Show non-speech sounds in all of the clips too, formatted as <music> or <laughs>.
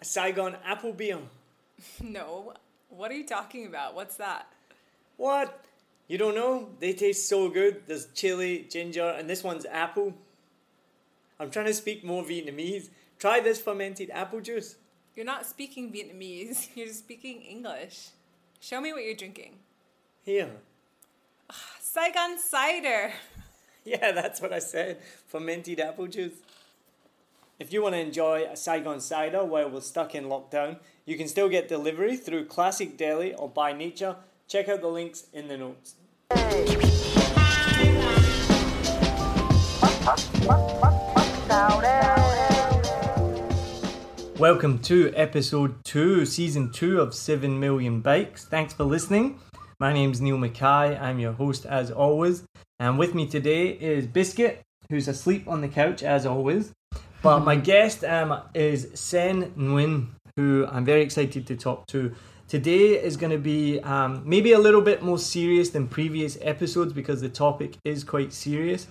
a Saigon apple beer. <laughs> No. What are you talking about? What's that? What? You don't know? They taste so good. There's chili, ginger, and this one's apple. I'm trying to speak more Vietnamese. Try this fermented apple juice. You're not speaking Vietnamese. <laughs> You're speaking English. Show me what you're drinking. Here. Ah, Saigon cider. <laughs> Yeah, that's what I said. Fermented apple juice. If you want to enjoy a Saigon cider while we're stuck in lockdown, you can still get delivery through Classic Deli or By Nature. Check out the links in the notes. Welcome to episode two, season two of 7 Million Bikes. Thanks for listening. My name's Neil Mackay. I'm your host as always. And with me today is Biscuit, who's asleep on the couch as always. But my guest um, is Sen Nguyen, who I'm very excited to talk to. Today is going to be um, maybe a little bit more serious than previous episodes because the topic is quite serious.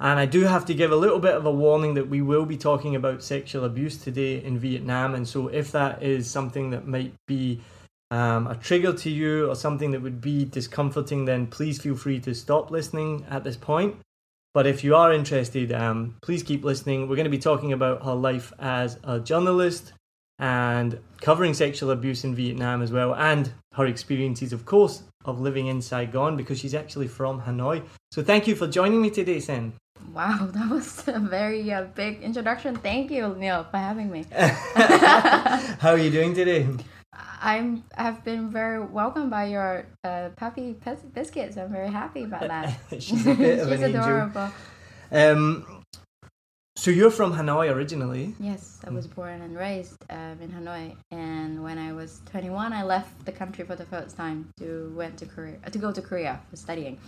And I do have to give a little bit of a warning that we will be talking about sexual abuse today in Vietnam. And so, if that is something that might be um, a trigger to you or something that would be discomforting, then please feel free to stop listening at this point. But if you are interested, um, please keep listening. We're going to be talking about her life as a journalist and covering sexual abuse in Vietnam as well, and her experiences, of course, of living in Saigon because she's actually from Hanoi. So, thank you for joining me today, Sen. Wow, <laughs> that was a very uh, big introduction. Thank you, Neil, for having me. <laughs> <laughs> How are you doing today? I'm have been very welcomed by your uh, puppy biscuits. I'm very happy about that. <laughs> She's a bit of <laughs> She's an angel. adorable. Um, so you're from Hanoi originally. Yes, I was born and raised um, in Hanoi, and when I was 21, I left the country for the first time to went to Korea to go to Korea for studying.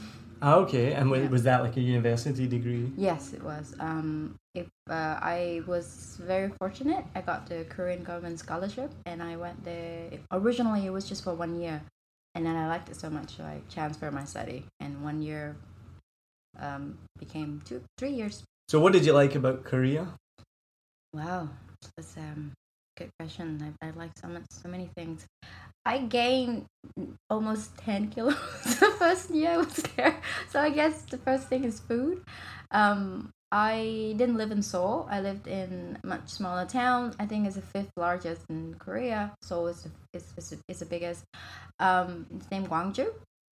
Ah, okay. And wa- Yeah. was that like a university degree? Yes, it was. Um, if uh, I was very fortunate, I got the Korean government scholarship, and I went there. Originally, it was just for one year, and then I liked it so much, so I transferred my study, and one year um, became two, three years. So what did you like about Korea? Wow, um good question. I, I like so much, so many things. I gained almost ten <laughs> kilos the first year I was there, so I guess the first thing is food. Um, I didn't live in Seoul. I lived in a much smaller town. I think it's the fifth largest in Korea. Seoul is the, is, is, is the biggest. Um, it's named Gwangju,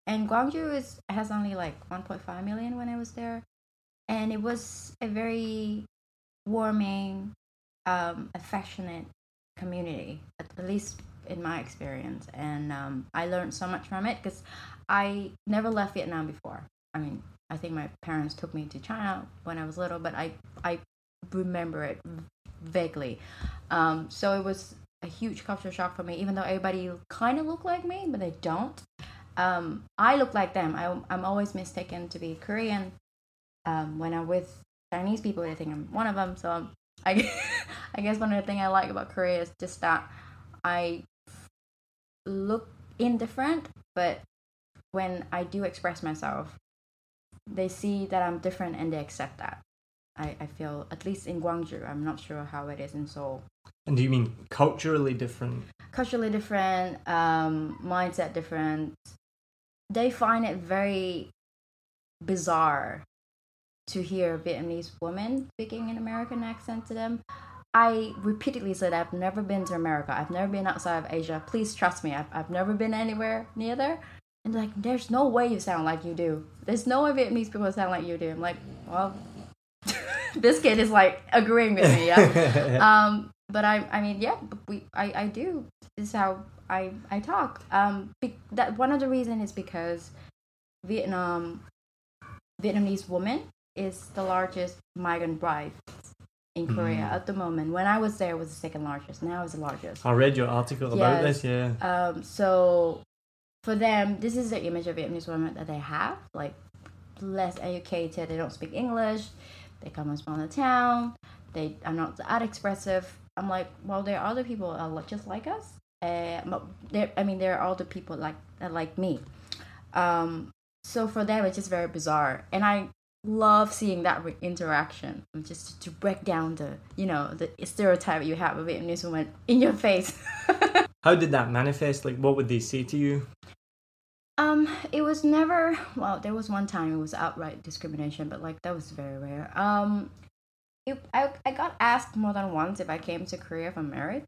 and Gwangju is has only like 1.5 million when I was there, and it was a very warming, um, affectionate community, at, least in my experience. And um, I learned so much from it because I never left Vietnam before. I mean, I think my parents took me to China when I was little, but I I remember it vaguely. Um, so it was a huge culture shock for me, even though everybody kind of look like me, but they don't. Um, I look like them. I, I'm always mistaken to be Korean. Um, when I'm with Chinese people, they think I'm one of them. So I'm, I, <laughs> I guess one of the things I like about Korea is just that I look indifferent, but when I do express myself, they see that I'm different and they accept that. I, I feel, at least in Gwangju, I'm not sure how it is in Seoul. And do you mean culturally different? Culturally different, um, mindset different. They find it very bizarre to hear a Vietnamese woman speaking an American accent to them. I repeatedly said I've never been to America. I've never been outside of Asia. Please trust me. I've, I've never been anywhere near there. And like, there's no way you sound like you do. There's no way Vietnamese people sound like you do. I'm like, well, <laughs> this kid is like agreeing with me. Yeah. <laughs> um, but I, I mean, yeah, we, I, I do. This is how I, I talk. Um, be, that one of the reason is because Vietnam, Vietnamese woman is the largest migrant bride in Korea Mm. at the moment. When I was there, it was the second largest. Now it's the largest. I read your article about Yes. this. Yeah. Um, so for them, this is the image of Vietnamese women that they have, like less educated. They don't speak English. They come from a smaller town. They are not that expressive. I'm like, well, there are other people that look just like us. Uh, there, I mean, there are other people like like me. Um, so for them, it's just very bizarre, and I love seeing that re- interaction, just to break down the, you know, the stereotype you have of Vietnamese woman in your face. <laughs> How did that manifest? Like, what would they say to you? Um, it was never. Well, there was one time it was outright discrimination, but like that was very rare. Um, it, I I got asked more than once if I came to Korea for marriage,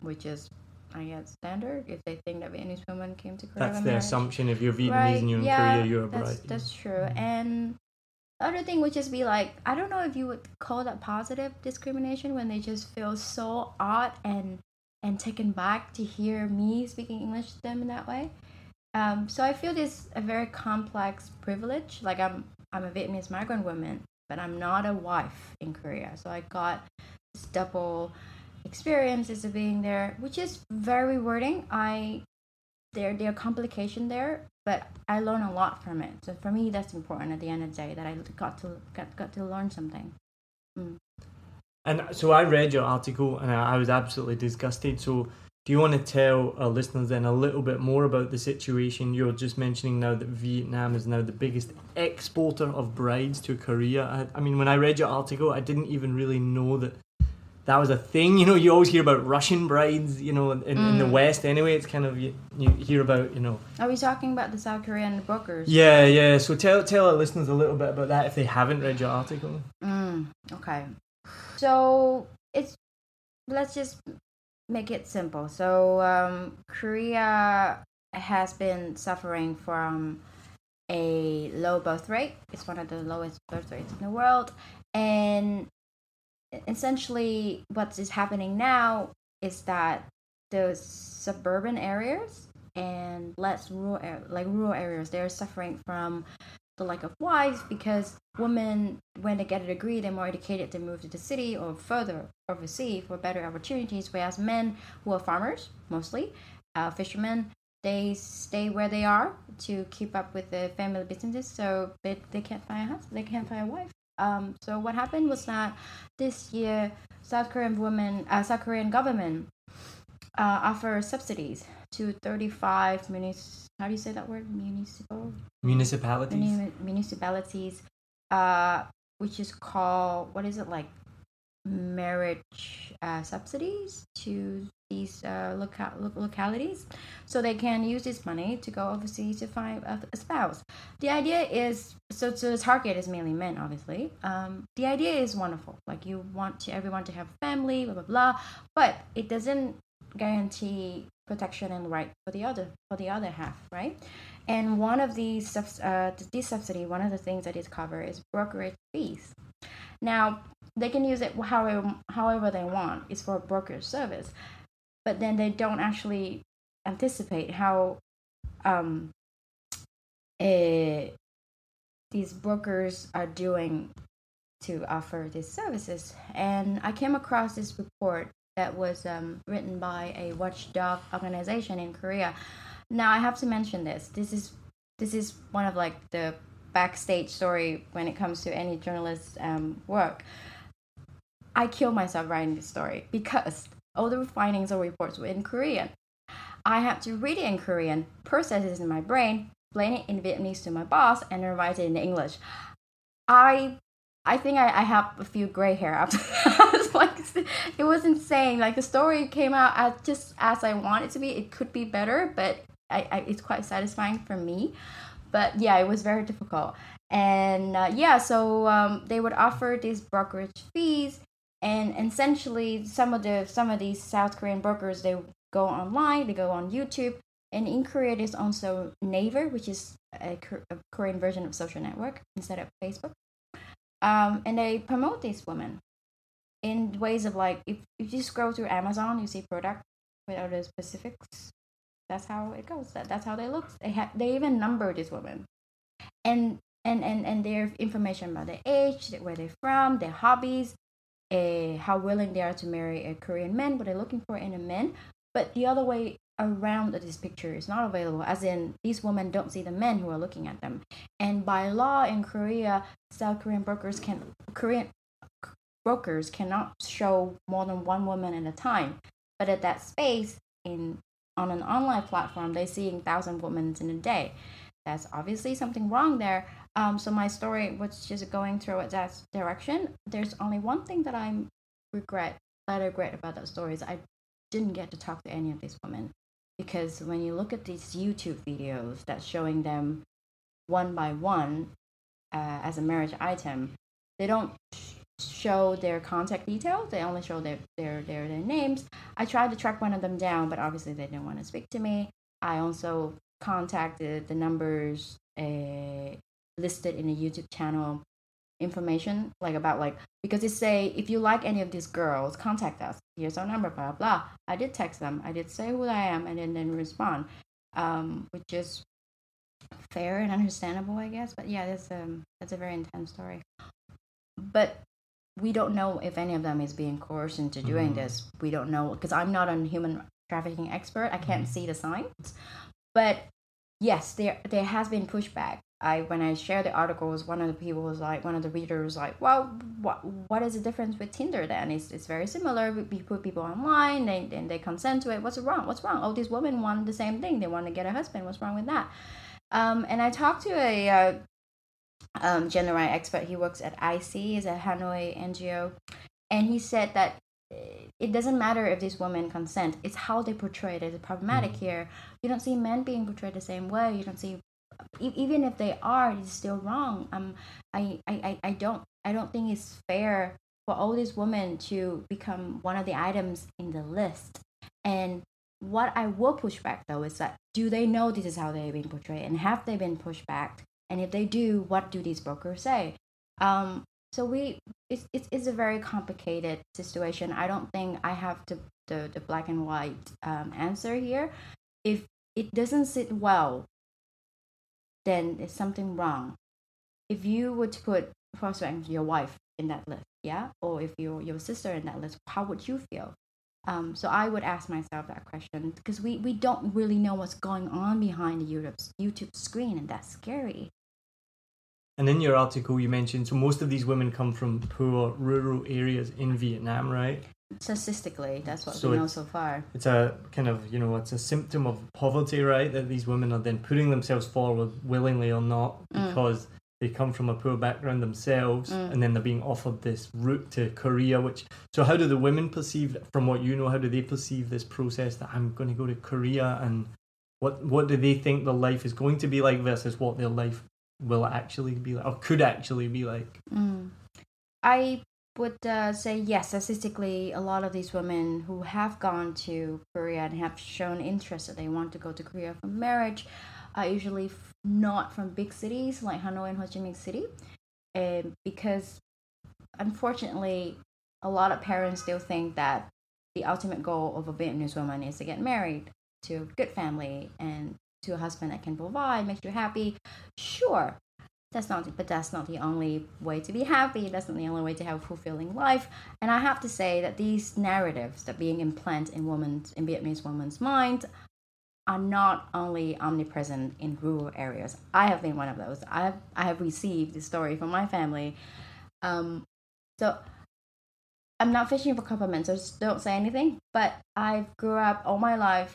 which is, I guess, standard. If they think that Vietnamese women came to Korea That's the marriage, assumption. If you're Vietnamese right? and you're in yeah, Korea, you're a that's bride. that's true. Mhm. And the other thing would just be like I don't know if you would call that positive discrimination when they just feel so odd and and taken back to hear me speaking English to them in that way. Um, so I feel this a very complex privilege. Like I'm I'm a Vietnamese migrant woman, but I'm not a wife in Korea. So I got this double experiences of being there, which is very rewarding. I there there are complication there, but I learn a lot from it. So for me, that's important at the end of the day that I got to got, got to learn something. Mm. And so I read your article and I I was absolutely disgusted. So do you want to tell our listeners then a little bit more about the situation? You're just mentioning now that Vietnam is now the biggest exporter of brides to Korea. I, I mean, when I read your article, I didn't even really know that that was a thing. You know, you always hear about Russian brides, you know, in, in the Mm. West anyway. It's kind of, you, you hear about, you know. Are we talking about the South Korean brokers? Yeah, yeah. So tell, tell our listeners a little bit about that if they haven't read your article. Mm, okay. So it's let's just make it simple. So um, Korea has been suffering from a low birth rate. It's one of the lowest birth rates in the world, and essentially, what is happening now is that the suburban areas and less rural, like rural areas, they're suffering from the lack of wives because women when they get a degree they're more educated they move to the city or further overseas for better opportunities whereas men who are farmers mostly uh, fishermen they stay where they are to keep up with the family businesses so they, they can't find a husband they can't find a wife um, so what happened was that this year south korean women uh, south korean government uh, offer subsidies to 35 munis how do you say that word municipal Municipalities. muni- municipalities, uh, which is called what is it like marriage uh, subsidies to these uh, loca- lo- localities, so they can use this money to go overseas to find a, a spouse. The idea is so so the target is mainly men, obviously. Um, the idea is wonderful. Like you want to, everyone to have family, blah blah blah, but it doesn't guarantee protection and right for the other for the other half, right? And one of these uh, this subsidy, one of the things that it covers is brokerage fees. Now they can use it however however they want. It's for brokerage service, but then they don't actually anticipate how um, these brokers are doing to offer these services. And I came across this report that was um, written by a watchdog organization in Korea. Now I have to mention this. This is this is one of like the backstage story when it comes to any journalist um, work. I killed myself writing this story because all the findings or reports were in Korean. I had to read it in Korean, process it in my brain, explain it in Vietnamese to my boss, and write it in English. I I think I, I have a few gray hair after <laughs> that. Like it was insane. Like the story came out as just as I want it to be. It could be better, but I, I it's quite satisfying for me. But yeah, it was very difficult. And uh, yeah, so um, they would offer these brokerage fees, and essentially some of the some of these South Korean brokers they go online, they go on YouTube, and in Korea there's also Naver, which is a, a Korean version of social network instead of Facebook um, and they promote these women in ways of like if, if you scroll through Amazon, you see product without the specifics. That's how it goes. That, that's how they look. They have they even number these women, and and and and their information about their age, where they're from, their hobbies, uh, how willing they are to marry a Korean man, what they're looking for in a man. But the other way around this picture is not available, as in these women don't see the men who are looking at them. And by law in Korea, South Korean brokers can Korean brokers cannot show more than one woman at a time. But at that space in on an online platform, they're seeing thousand women in a day. That's obviously something wrong there. Um, so my story was just going through that direction. There's only one thing that I regret that I regret about that story is I didn't get to talk to any of these women because when you look at these YouTube videos that's showing them one by one uh, as a marriage item, they don't show their contact details. They only show their, their their their names. I tried to track one of them down, but obviously they didn't want to speak to me. I also contacted the numbers uh, listed in the YouTube channel information like about like because it say if you like any of these girls contact us. Here's our number blah blah i did text them. I did say who i am and then, then respond um which is fair and understandable i guess but yeah that's um that's a very intense story. But we don't know if any of them is being coerced into doing Mhm. this. We don't know because i'm not a human trafficking expert. I can't Mhm. see the signs. But yes there there has been pushback I when I shared the articles, one of the people was like, one of the readers was like, well, what what is the difference with Tinder then? It's, it's very similar. We put people online, they and they consent to it. What's wrong? What's wrong? Oh, these women want the same thing. They want to get a husband. What's wrong with that? Um, and I talked to a uh, um, gender right expert. He works at iSEE, is a Hanoi NGO, and he said that uh, it doesn't matter if these women consent. It's how they portray it is problematic here. You don't see men being portrayed the same way. You don't see even if they are, it's still wrong. Um, I, I, I- don't, I don't think it's fair for all these women to become one of the items in the list. And what I will push back though is that do they know this is how they're being portrayed, and have they been pushed back? And if they do, what do these brokers say? Um, so we, it's, it's, it's a very complicated situation. I don't think I have the, the, the black and white um, answer here. If it doesn't sit well then there's something wrong. If you were to put, for example, your wife in that list, yeah, or if your your sister in that list, how would you feel? Um, so I would ask myself that question because we, we don't really know what's going on behind the YouTube YouTube screen, and that's scary. And in your article, you mentioned so most of these women come from poor rural areas in Vietnam, right? Statistically, that's what So we know so far. It's a kind of you know it's a symptom of poverty, right? That these women are then putting themselves forward willingly or not Mm. because they come from a poor background themselves, Mm. and then they're being offered this route to Korea. Which so, how do the women perceive, from what you know, how do they perceive this process that I'm going to go to Korea, and what what do they think their life is going to be like versus what their life will actually be like, or could actually be like? Mm. I would uh, say yes. Statistically, a lot of these women who have gone to Korea and have shown interest that they want to go to Korea for marriage are usually f- not from big cities like Hanoi and Ho Chi Minh City, um, because unfortunately, a lot of parents still think that the ultimate goal of a Vietnamese woman is to get married to a good family and to a husband that can provide, makes you happy. Sure, that's not but that's not the only way to be happy. That's not the only way to have a fulfilling life. And i have to say that these narratives that being implanted in women's in vietnamese women's minds are not only omnipresent in rural areas. I have been one of those. I have i have received this story from my family. Um so i'm not fishing for compliments so just don't say anything. But I've grew up all my life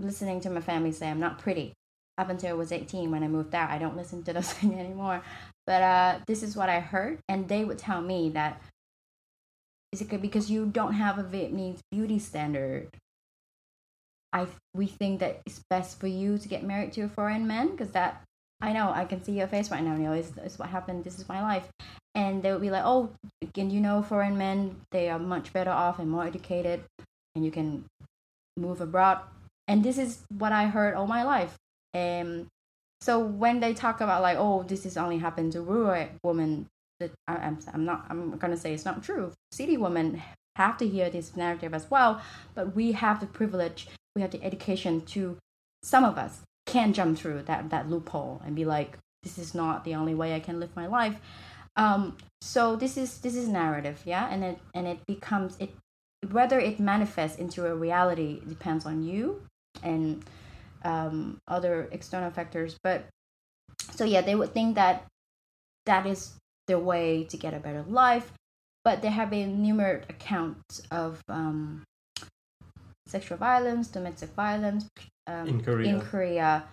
listening to my family say i'm not pretty up until I was 18 when I moved out. I don't listen to <laughs> those things anymore. But uh, this is what I heard, and they would tell me that is it because you don't have a Vietnamese beauty standard. I we think that it's best for you to get married to a foreign man because that I know I can see your face right now. You know, it's, it's what happened. This is my life, and they would be like, "Oh, can you know foreign men? They are much better off and more educated, and you can move abroad." And this is what I heard all my life. Um, so when they talk about like, oh, this is only happened to rural women, that I, I'm, I'm not, I'm gonna say it's not true. City women have to hear this narrative as well, but we have the privilege, we have the education to, some of us can jump through that that loophole and be like, this is not the only way I can live my life. Um, so this is this is narrative, yeah, and it and it becomes it whether it manifests into a reality depends on you and um, other external factors. But so yeah, they would think that that is their way to get a better life. But there have been numerous accounts of um, sexual violence, domestic violence um, In Korea. in Korea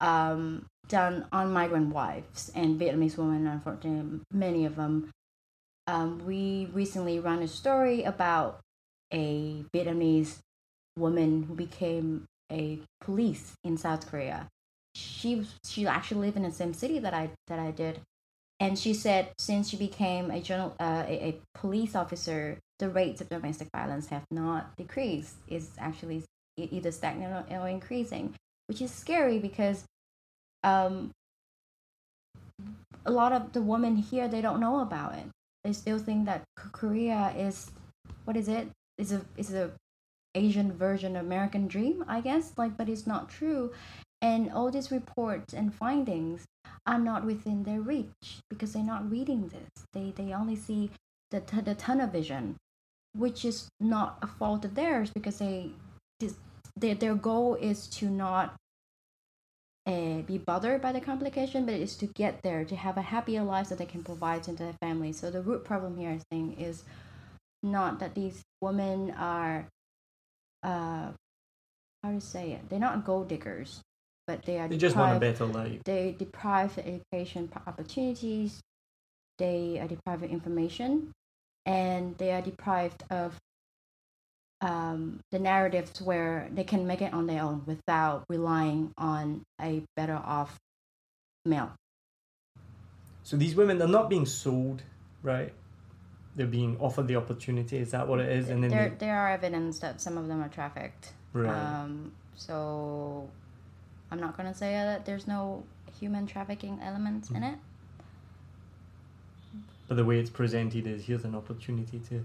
um, done on migrant wives and Vietnamese women. Unfortunately, many of them. Um, we recently ran a story about a Vietnamese woman who became a police in South Korea. She she actually lived in the same city that I that I did, and she said since she became a journal uh, a, a police officer, the rates of domestic violence have not decreased. It's actually either stagnant or, or increasing, which is scary because um, a lot of the women here they don't know about it. They still think that Korea is what is it? Is a is a Asian version of American Dream, I guess. Like, but it's not true. And all these reports and findings are not within their reach because they're not reading this. They they only see the t- the tunnel vision, which is not a fault of theirs because they their their goal is to not uh, be bothered by the complication, but it's to get there to have a happier life that they can provide to their family. So the root problem here, I think, is not that these women are uh how to say it they're not gold diggers but they are They just want a better life. they deprive the education opportunities they are deprived of information and they are deprived of um, the narratives where they can make it on their own without relying on a better off male So these women, they're not being sold, right? They're being offered the opportunity. Is that what it is? And then there, they, there are evidence that some of them are trafficked right. Um, so I'm not gonna say that there's no human trafficking elements in it. but the way it's presented is here's an opportunity to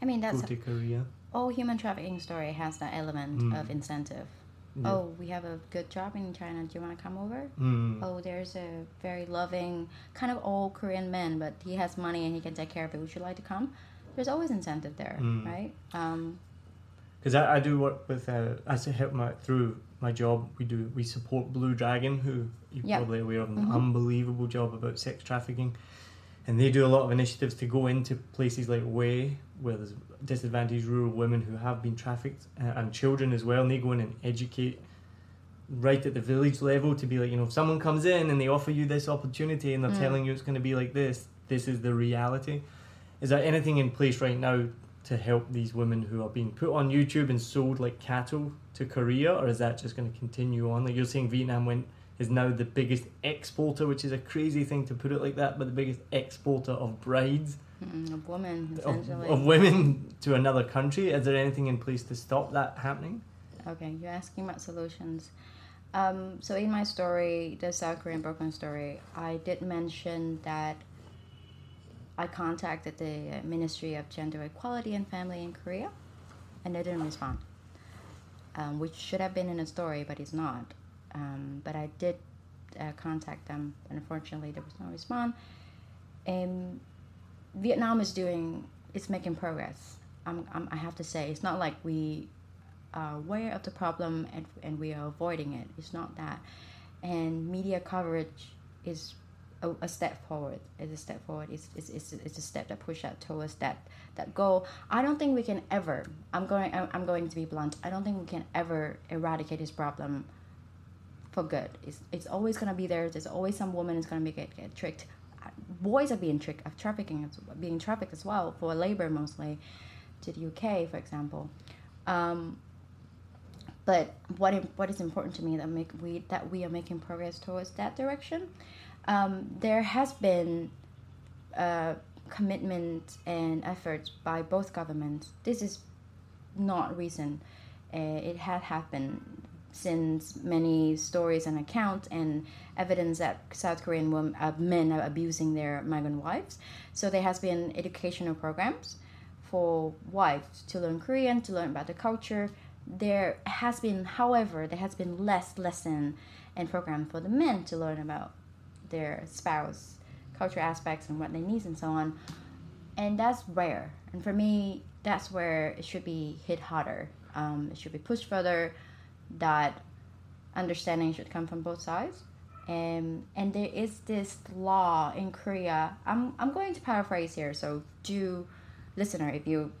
I mean, go that's to Korea. all human trafficking story has that element Mm. of incentive. Yeah. Oh, we have a good job in China. Do you want to come over? Mm. Oh, there's a very loving, kind of old Korean man, but he has money and he can take care of it. Would you like to come? There's always incentive there, Mm. right? Um, Because I, I do work with uh, I help my through my job. We do we support Blue Dragon, who you're probably aware of, an Mhm. unbelievable job about sex trafficking, and they do a lot of initiatives to go into places like Way, where there's disadvantaged rural women who have been trafficked uh, and children as well, and they go in and educate right at the village level to be like, you know, if someone comes in and they offer you this opportunity and they're Mm. telling you it's going to be like this, this is the reality. Is there anything in place right now to help these women who are being put on YouTube and sold like cattle to Korea, or is that just going to continue on? Like you're saying, Vietnam went is now the biggest exporter, which is a crazy thing to put it like that, but the biggest exporter of brides Mm, a woman of, essentially. of women to another country. Is there anything in place to stop that happening? Okay, you're asking about solutions. Um, so in my story, the South Korean Brooklyn story, I did mention that I contacted the Ministry of Gender Equality and Family in Korea, and they didn't respond. Um, which should have been in the story, but it's not. Um, but I did uh, contact them, and unfortunately, there was no response. And Vietnam is doing, it's making progress. I'm, I'm, I have to say, it's not like we are aware of the problem and, and we are avoiding it. It's not that. And media coverage is a, a step forward. It's a step forward. It's, it's, it's, it's a step that push out towards that, that goal. I don't think we can ever, I'm going, I'm going to be blunt, I don't think we can ever eradicate this problem for good. It's, it's always going to be there. There's always some woman is going to get, get tricked. Boys are being tricked, of trafficking, being trafficked as well for labor mostly to the UK, for example. Um, but what what is important to me that make we that we are making progress towards that direction. Um, there has been uh, commitment and efforts by both governments. This is not recent. Uh, it had happened since many stories and accounts and evidence that South Korean women, uh, men are abusing their migrant wives. So there has been educational programs for wives to learn Korean, to learn about the culture. There has been, however, there has been less lesson and program for the men to learn about their spouse, culture aspects and what they need and so on. And that's rare. And for me, that's where it should be hit harder. Um, it should be pushed further. That understanding should come from both sides. And and there is this law in Korea. I'm I'm going to paraphrase here, so do listener if you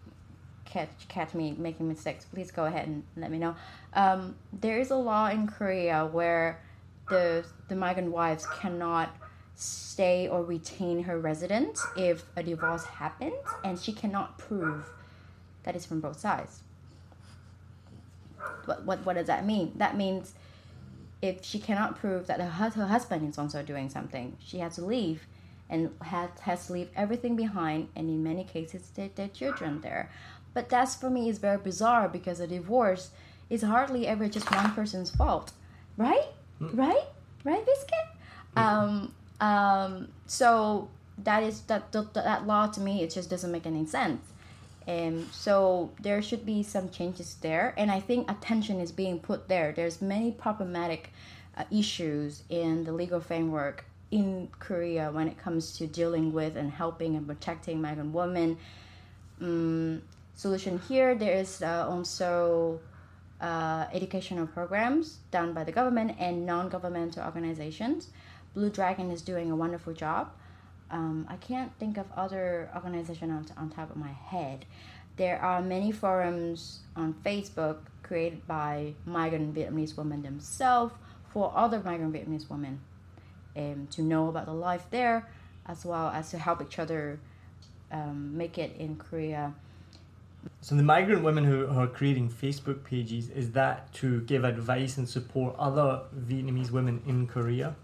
catch catch me making mistakes, please go ahead and let me know. Um, there is a law in Korea where the the migrant wives cannot stay or retain her residence if a divorce happens, and she cannot prove that it's from both sides. What what what does that mean? That means if she cannot prove that her, her husband is also doing something, she has to leave and has, has to leave everything behind, and in many cases, their, their children there. But that's for me is very bizarre because a divorce is hardly ever just one person's fault, right? Right? Right, Biscuit? Um, um, so that is that, that that law to me it just doesn't make any sense. And so there should be some changes there, and I think attention is being put there. There's many problematic uh, issues in the legal framework in Korea when it comes to dealing with and helping and protecting migrant women. Um, solution here there is uh, also uh, educational programs done by the government and non-governmental organizations. Blue Dragon is doing a wonderful job. Um, I can't think of other organization on, on top of my head. There are many forums on Facebook created by migrant Vietnamese women themselves for other migrant Vietnamese women um, to know about the life there, as well as to help each other um, make it in Korea. So the migrant women who who are creating Facebook pages is that to give advice and support other Vietnamese women in Korea,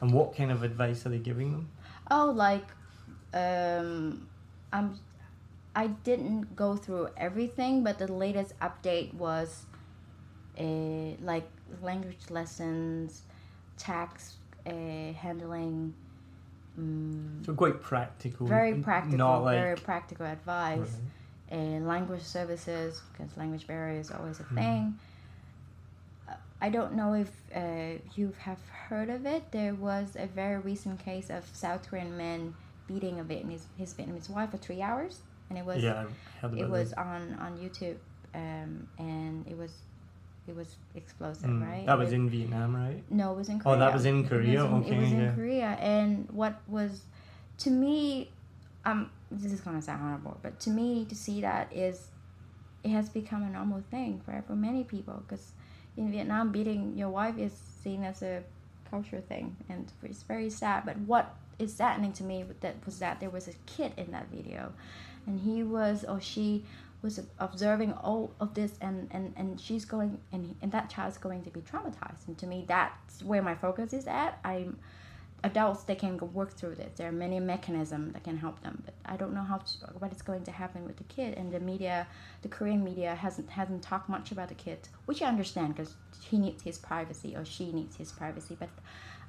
and what kind of advice are they giving them? Oh, like, um, I'm, I didn't go through everything, but the latest update was, uh, like language lessons, tax uh, handling, um, So quite practical. very practical, Not like very practical advice. Right. uh, language services because language barrier is always a Hmm. thing. I don't know if uh, you have heard of it. There was a very recent case of South Korean man beating a Vietnamese his Vietnamese wife for three hours, and it was yeah, heard it was that. on on YouTube, um, and it was it was explosive, Mm, right? That was It- in Vietnam, right? no, it was in Korea. Oh, that was in Korea? It was in, Okay, it was in yeah. Korea, and what was, to me, um, this is gonna sound horrible, but to me, to see that is, it has become a normal thing for for many people because in Vietnam, beating your wife is seen as a culture thing, and it's very sad. But what is saddening to me that was that there was a kid in that video, and he was or she was observing all of this and, and, and she's going and, and that child's going to be traumatized. And to me that's where my focus is at. I'm adults they can work through this. There are many mechanisms that can help them but i don't know how to, what is going to happen with the kid. And the media the korean media hasn't hasn't talked much about the kid which i understand because he needs his privacy or she needs his privacy. But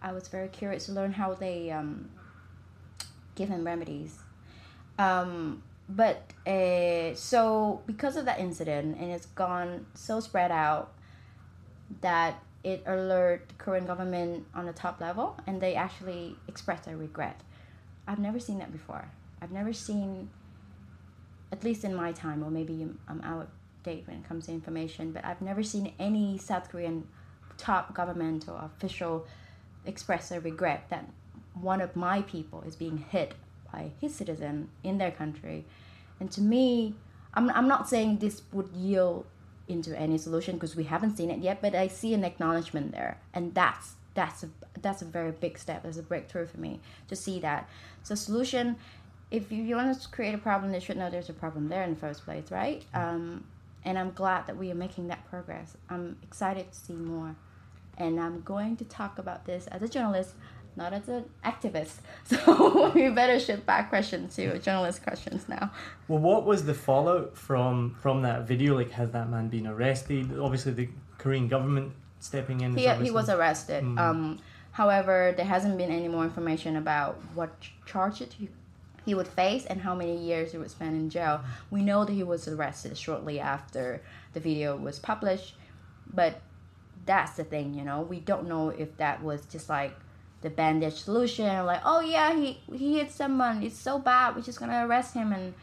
i was very curious to learn how they um, give him remedies. Um, but uh, so because of that incident and it's gone so spread out that it alert the Korean government on the top level and they actually expressed their regret. I've never seen that before. I've never seen, at least in my time, or maybe I'm out of date when it comes to information, but I've never seen any South Korean top government or official express their regret that one of my people is being hit by his citizen in their country. And to me, I'm, I'm not saying this would yield into any solution because we haven't seen it yet, but I see an acknowledgement there. And that's that's a that's a very big step. That's a breakthrough for me to see that. So solution, if you want to create a problem, they should know there's a problem there in the first place, right? Um, and I'm glad that we are making that progress. I'm excited to see more. And I'm going to talk about this as a journalist not as an activist. <laughs> So we better shift back questions to journalist questions now. Well, what was the fallout from from that video? Like, has that man been arrested? Obviously, the Korean government stepping in. He, he was arrested. Mm. Um, however, there hasn't been any more information about what charges he, he would face and how many years he would spend in jail. We know that he was arrested shortly after the video was published, but that's the thing, you know. We don't know if that was just like the bandage solution like oh yeah he he hit someone. It's so bad. We're just gonna arrest him. And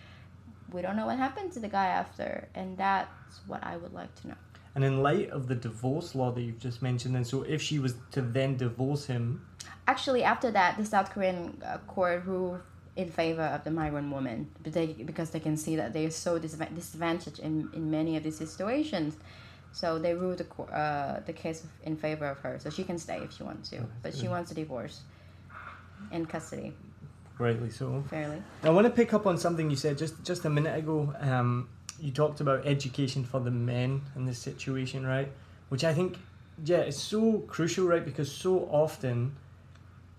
we don't know what happened to the guy after. And that's what i would like to know. And in light of the divorce law that you've just mentioned and so if she was to then divorce him. Actually after that the south korean uh, court ruled in favor of the migrant woman but they, because they can see that they are so disadvantaged in, in many of these situations so they ruled the uh, the case in favor of her, so she can stay if she wants to, but she wants a divorce in custody. Rightly so. Fairly. I want to pick up on something you said just just a minute ago. Um, you talked about education for the men in this situation, right? Which I think, yeah, it's so crucial, right? Because so often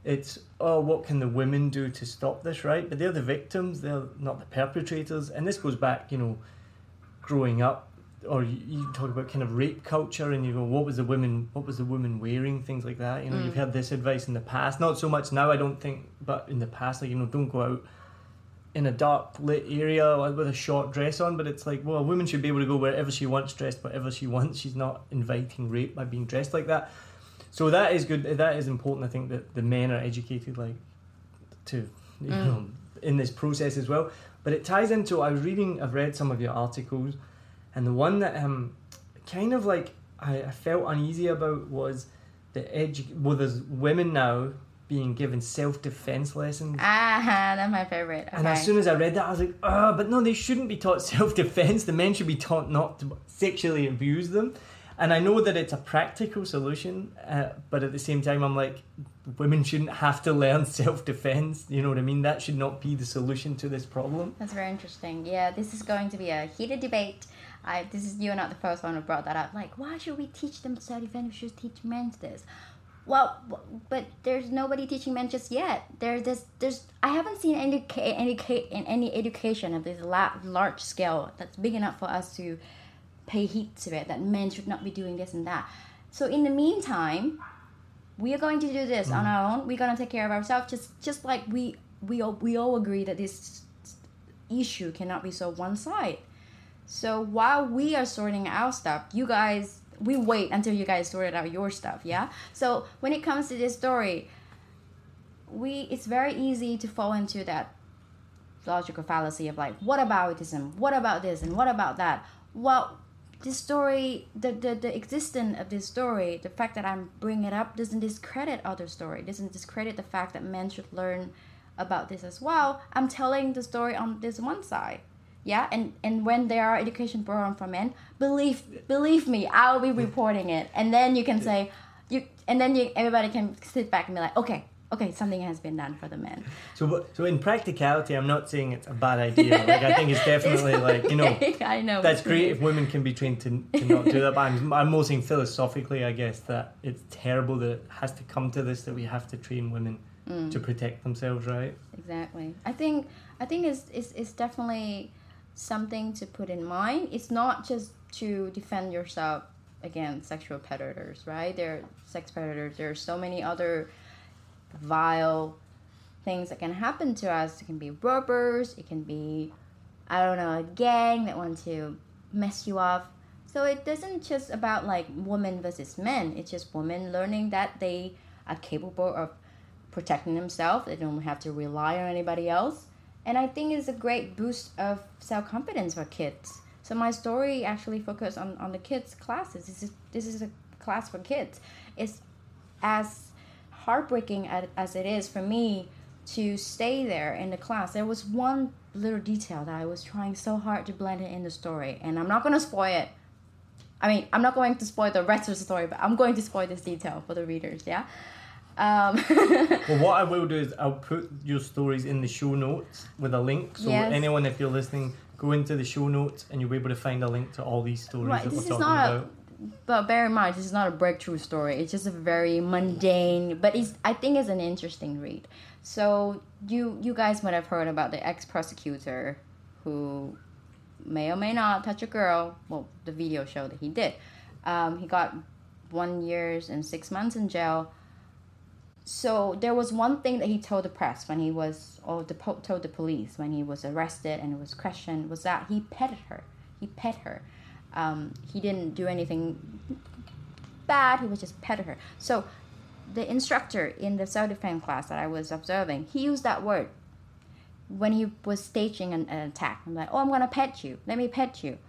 it's oh what can the women do to stop this right but they're the victims they're not the perpetrators and this goes back you know growing up or you, you, talk about kind of rape culture and you go what was the woman what was the woman wearing? Things like that. You know mm. you've heard this advice in the past. Not so much now i don't think but in the past like you know don't go out in a dark lit area with a short dress on but it's like well a woman should be able to go wherever she wants dressed whatever she wants. She's not inviting rape by being dressed like that. So that is good that is important i think that the men are educated like to you mm. know in this process as well. But it ties into i was reading i've read some of your articles and the one that um, kind of like I, I felt uneasy about was the edu- well, there's women now being given self defense lessons. Ah, <laughs> that's my favorite. Okay. And as soon as I read that, I was like, oh, but no, they shouldn't be taught <laughs> self defense. The men should be taught not to sexually abuse them. And I know that it's a practical solution, uh, but at the same time, I'm like, women shouldn't have to learn <laughs> self defense. You know what I mean? That should not be the solution to this problem. That's very interesting. Yeah, this is going to be a heated debate I this is you're not the first one who brought that up. Like, why should we teach them self defense? We should teach men this. Well, but there's nobody teaching men just yet. There's this, there's I haven't seen any any in any education of this large scale that's big enough for us to pay heed to it. That men should not be doing this and that. So in the meantime, we are going to do this mm. on our own. We're gonna take care of ourselves. Just just like we we all, we all agree that this issue cannot be so one side so while we are sorting out stuff, you guys we wait until you guys sorted out your stuff, yeah? So when it comes to this story, we it's very easy to fall into that logical fallacy of like, whataboutism? What about this and what about that? Well, this story, the, the, the existence of this story, the fact that I'm bringing it up doesn't discredit other story, doesn't discredit the fact that men should learn about this as well. I'm telling the story on this one side Yeah, and and when there are education program for men, believe believe me, I'll be reporting it, and then you can say, you and then you everybody can sit back and be like, okay, okay, something has been done for the men. So, so in practicality, I'm not saying it's a bad idea. Like, I think it's <laughs> definitely like you know, I know that's great if women can be trained to, to not do that. But I'm, I'm more saying philosophically, I guess that it's terrible that it has to come to this that we have to train women Mm. to protect themselves, right? Exactly. I think I think it's, it's it's definitely something to put in mind. It's not just to defend yourself against sexual predators, right? There are sex predators. There are so many other vile things that can happen to us. It can be robbers. It can be I don't know a gang that want to mess you up. So it doesn't just about like women versus men. It's just women learning that they are capable of protecting themselves. They don't have to rely on anybody else. And I think it's a great boost of self confidence for kids. So my story actually focused on, on the kids' classes. This is this is a class for kids. It's as heartbreaking as, as it is for me to stay there in the class. There was one little detail that I was trying so hard to blend it in the story, and I'm not gonna spoil it. I mean, I'm not going to spoil the rest of the story, but I'm going to spoil this detail for the readers. Yeah. Um, <laughs> Well, what I will do is I'll put your stories in the show notes with a link. So Yes. anyone, if you're listening, go into the show notes and you'll be able to find a link to all these stories Right, that we're talking not a- about. but bear in mind, this is not a breakthrough story. It's just a very mundane, but it's I think it's an interesting read. So you you guys might have heard about the ex prosecutor who may or may not touch a girl. Well, the video showed that he did. Um, he got one years and six months in jail. So there was one thing that he told the press when he was, or the po- told the police when he was arrested and was questioned, was that he petted her. He pet her. Um, he didn't do anything bad. He was just petted her. So the instructor in the self defense class that I was observing, he used that word when he was staging an, an attack. I'm like, oh, I'm gonna pet you. Let me pet you.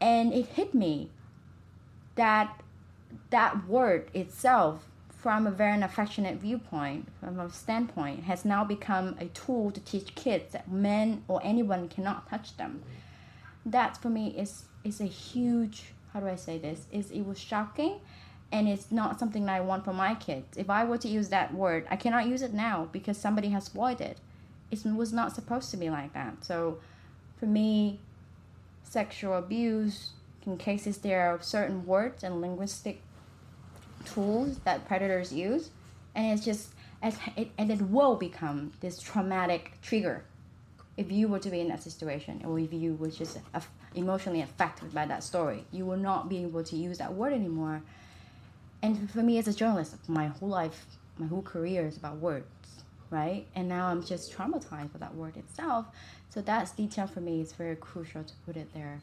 And it hit me that that word itself, from a very affectionate viewpoint, from a standpoint, has now become a tool to teach kids that men or anyone cannot touch them. That for me is is a huge. How do I say this? Is it was shocking, and it's not something that I want for my kids. If I were to use that word, I cannot use it now because somebody has spoiled it. It was not supposed to be like that. So, for me, sexual abuse in cases there are certain words and linguistic tools that predators use and it's just as it, and it will become this traumatic trigger. If you were to be in that situation or if you were just emotionally affected by that story you will not be able to use that word anymore. And for me as a journalist my whole life my whole career is about words right? And now i'm just traumatized for that word itself. So that's detail for me it's very crucial to put it there.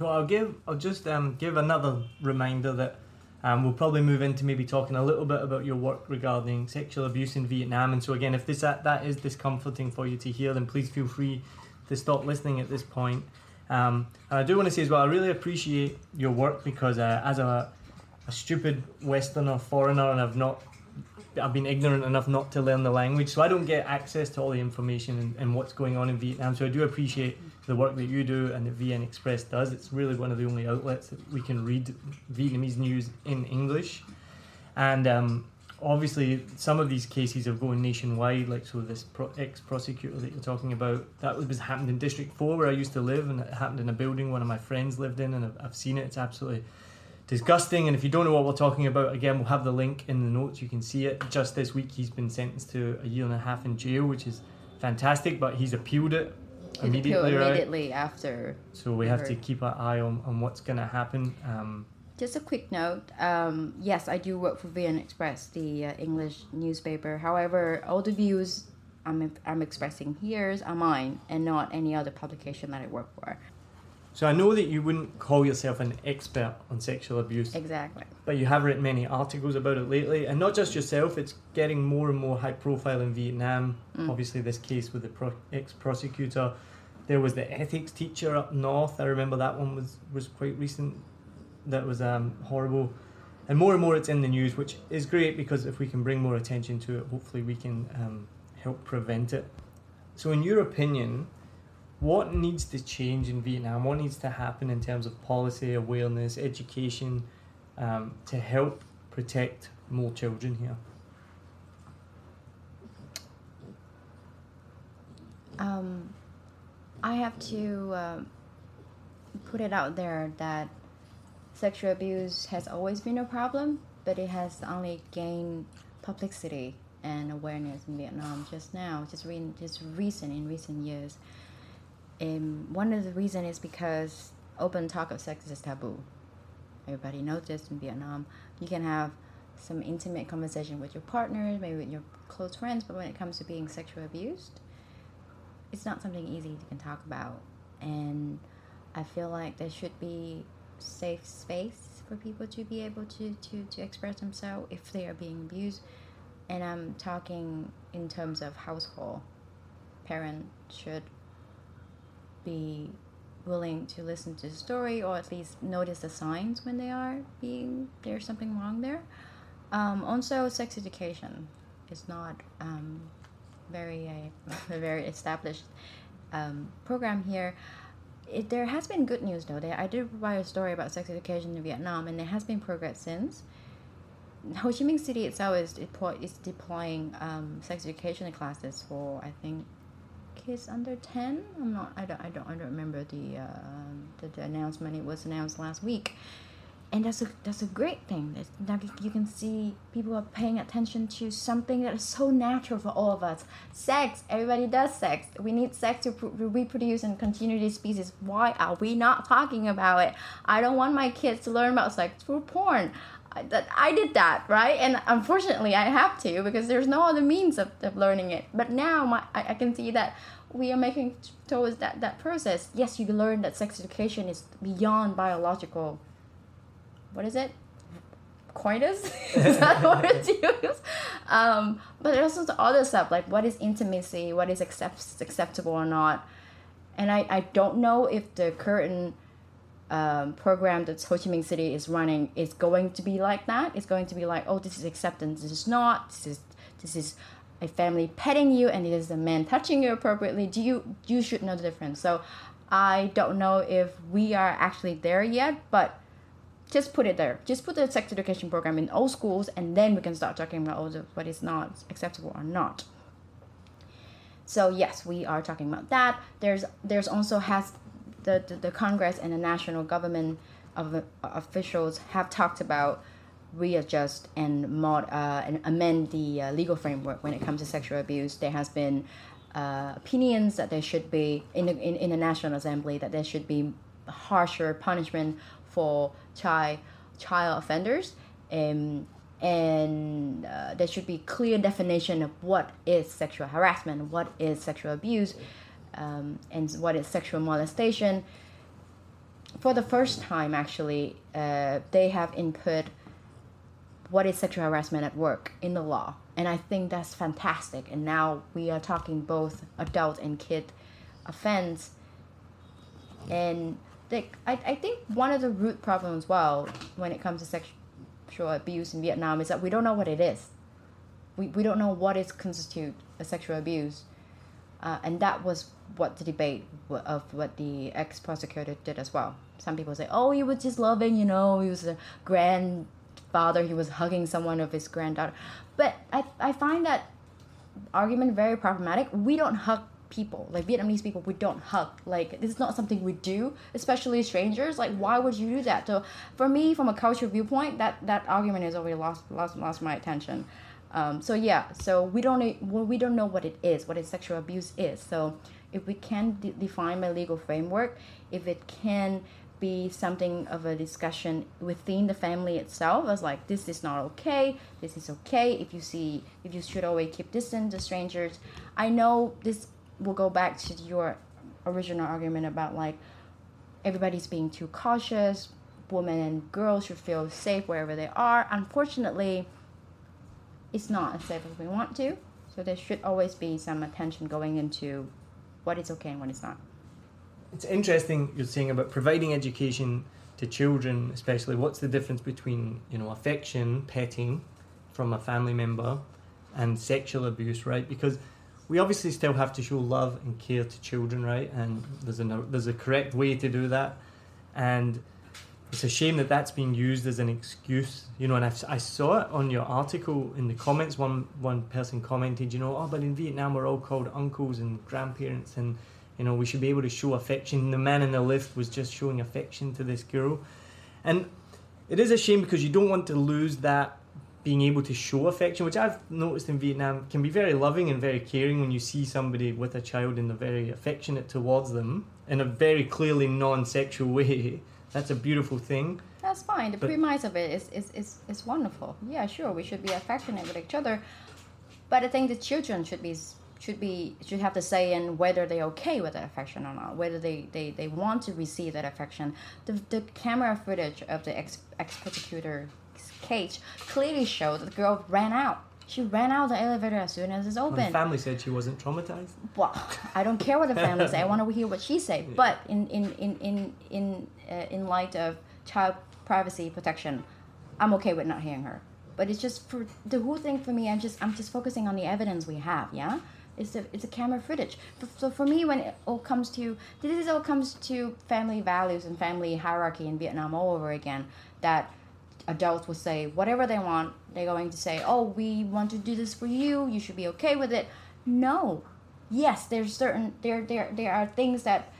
So I'll give, I'll just um, give another reminder that um, we'll probably move into maybe talking a little bit about your work regarding sexual abuse in Vietnam. And so again, if this that, that is discomforting for you to hear, then please feel free to stop listening at this point. Um, and I do want to say as well, I really appreciate your work because uh, as a, a stupid Westerner foreigner, and I've not I've been ignorant enough not to learn the language, so I don't get access to all the information and, and what's going on in Vietnam. So I do appreciate the work that you do and that VN Express does. It's really one of the only outlets that we can read Vietnamese news in English. And um, obviously, some of these cases are going nationwide, like so this pro- ex-prosecutor that you're talking about, that was happened in District 4 where I used to live, and it happened in a building one of my friends lived in, and I've, I've seen it. It's absolutely disgusting. And if you don't know what we're talking about, again, we'll have the link in the notes. You can see it. Just this week, he's been sentenced to a year and a half in jail, which is fantastic. But he's appealed it It's immediately, appealed right? immediately after So we have to keep an eye on, on what's going to happen. Um, Just a quick note. Um, yes, I do work for VN Express, the uh, English newspaper. However, all the views I'm, I'm expressing here are mine and not any other publication that I work for. So I know that you wouldn't call yourself an expert on sexual abuse, Exactly. but you have written many articles about it lately, and not just yourself. It's getting more and more high profile in Vietnam. Obviously, this case with the pro- ex-prosecutor. There was the ethics teacher up north. I remember that one was was quite recent. That was um, horrible. And more and more, it's in the news, which is great because if we can bring more attention to it, hopefully we can um, help prevent it. So, in your opinion, what needs to change in Vietnam? What needs to happen in terms of policy, awareness, education um, to help protect more children here? Um, I have to um put it out there that sexual abuse has always been a problem, but it has only gained publicity and awareness in Vietnam just now, just re- just recent in recent years. Um, one of the reasons is because open talk of sex is taboo. Everybody knows this in Vietnam. You can have some intimate conversation with your partner, maybe with your close friends, but when it comes to being sexually abused, it's not something easy you can talk about. And I feel like there should be safe space for people to be able to, to, to express themselves if they are being abused. And I'm talking in terms of household. Parent should be willing to listen to the story or at least notice the signs when they are being there's something wrong there. Um, also, sex education is not um, very uh, <laughs> a very established um, program here. It, there has been good news though. I did write a story about sex education in Vietnam, and there has been progress since. <laughs> Ho Chi Minh City itself is is deploying um, sex education classes for I think kids under ten. I'm not. I don't. I don't. I don't remember the uh, the, the announcement. It was announced last week, and that's a that's a great thing. That you can see people are paying attention to something that is so natural for all of us. Sex. Everybody does sex. We need sex to reproduce and continue this species. Why are we not talking about it? I don't want my kids to learn about sex through porn. I, that I did that right, and unfortunately I have to because there's no other means of, of learning it. But now my I, I can see that we are making towards that that process. Yes, you learn that sex education is beyond biological what is it? Coitus? <laughs> is that the word to use? Um, but there's also the other stuff like what is intimacy, what is accept- acceptable or not. And I, I don't know if the current um, program that Ho Chi Minh City is running is going to be like that. It's going to be like, oh, this is acceptance, this is not, this is this is a family petting you, and it is a man touching you appropriately. Do you you should know the difference. So I don't know if we are actually there yet, but just put it there. Just put the sex education program in all schools, and then we can start talking about the, what is not acceptable or not. So yes, we are talking about that. There's there's also has the, the, the Congress and the national government of uh, officials have talked about readjust and mod uh, and amend the uh, legal framework when it comes to sexual abuse. There has been uh, opinions that there should be in the, in, in the National Assembly that there should be harsher punishment for child child offenders um, and uh, there should be clear definition of what is sexual harassment what is sexual abuse um, and what is sexual molestation for the first time actually uh, they have input what is sexual harassment at work in the law and i think that's fantastic and now we are talking both adult and kid offense and like I, I think one of the root problems well when it comes to sexual abuse in Vietnam is that we don't know what it is. We, we don't know what is constitute a sexual abuse. Uh, and that was what the debate of what the ex-prosecutor did as well. Some people say, oh, he was just loving, you know, he was a grandfather, he was hugging someone of his granddaughter. But I, I find that argument very problematic. We don't hug people like vietnamese people we don't hug like this is not something we do especially strangers like why would you do that so for me from a cultural viewpoint that that argument has already lost lost lost my attention um, so yeah so we don't we don't know what it is what is sexual abuse is so if we can de- define a legal framework if it can be something of a discussion within the family itself as like this is not okay this is okay if you see if you should always keep distance to strangers. I know this will go back to your original argument about like everybody's being too cautious women and girls should feel safe wherever they are. Unfortunately it's not as safe as we want to so there should always be some attention going into what is okay and what is not It's interesting you're saying about providing education to children, especially. What's the difference between you know affection, petting, from a family member, and sexual abuse, right? Because we obviously still have to show love and care to children, right? And there's a there's a correct way to do that, and it's a shame that that's being used as an excuse, you know. And I've, I saw it on your article in the comments. One one person commented, you know, oh, but in Vietnam we're all called uncles and grandparents, and you know we should be able to show affection. The man in the lift was just showing affection to this girl, and it is a shame because you don't want to lose that being able to show affection, which I've noticed in Vietnam can be very loving and very caring when you see somebody with a child and they're very affectionate towards them in a very clearly non-sexual <laughs> way. That's a beautiful thing. That's fine. The But- premise of it is, is, is, is wonderful. Yeah, sure, we should be affectionate with each other, but I think the children should be should be should have to say in whether they're okay with that affection or not, whether they, they, they want to receive that affection. The, the camera footage of the ex, ex cage clearly showed that the girl ran out. She ran out of the elevator as soon as it's open. family said she wasn't traumatized. well, I don't care what the family say. I want to <laughs> hear what she say. But in in in in in uh, in light of child privacy protection, I'm okay with not hearing her. But it's just for the whole thing for me. I'm just I'm just focusing on the evidence we have. Yeah, it's a it's a camera footage. So for me, when it all comes to this, all comes to family values and family hierarchy in Vietnam all over again. That adults will say whatever they want. They're going to say, "Oh, we want to do this for you. You should be okay with it." No, yes, there's certain there there there are things that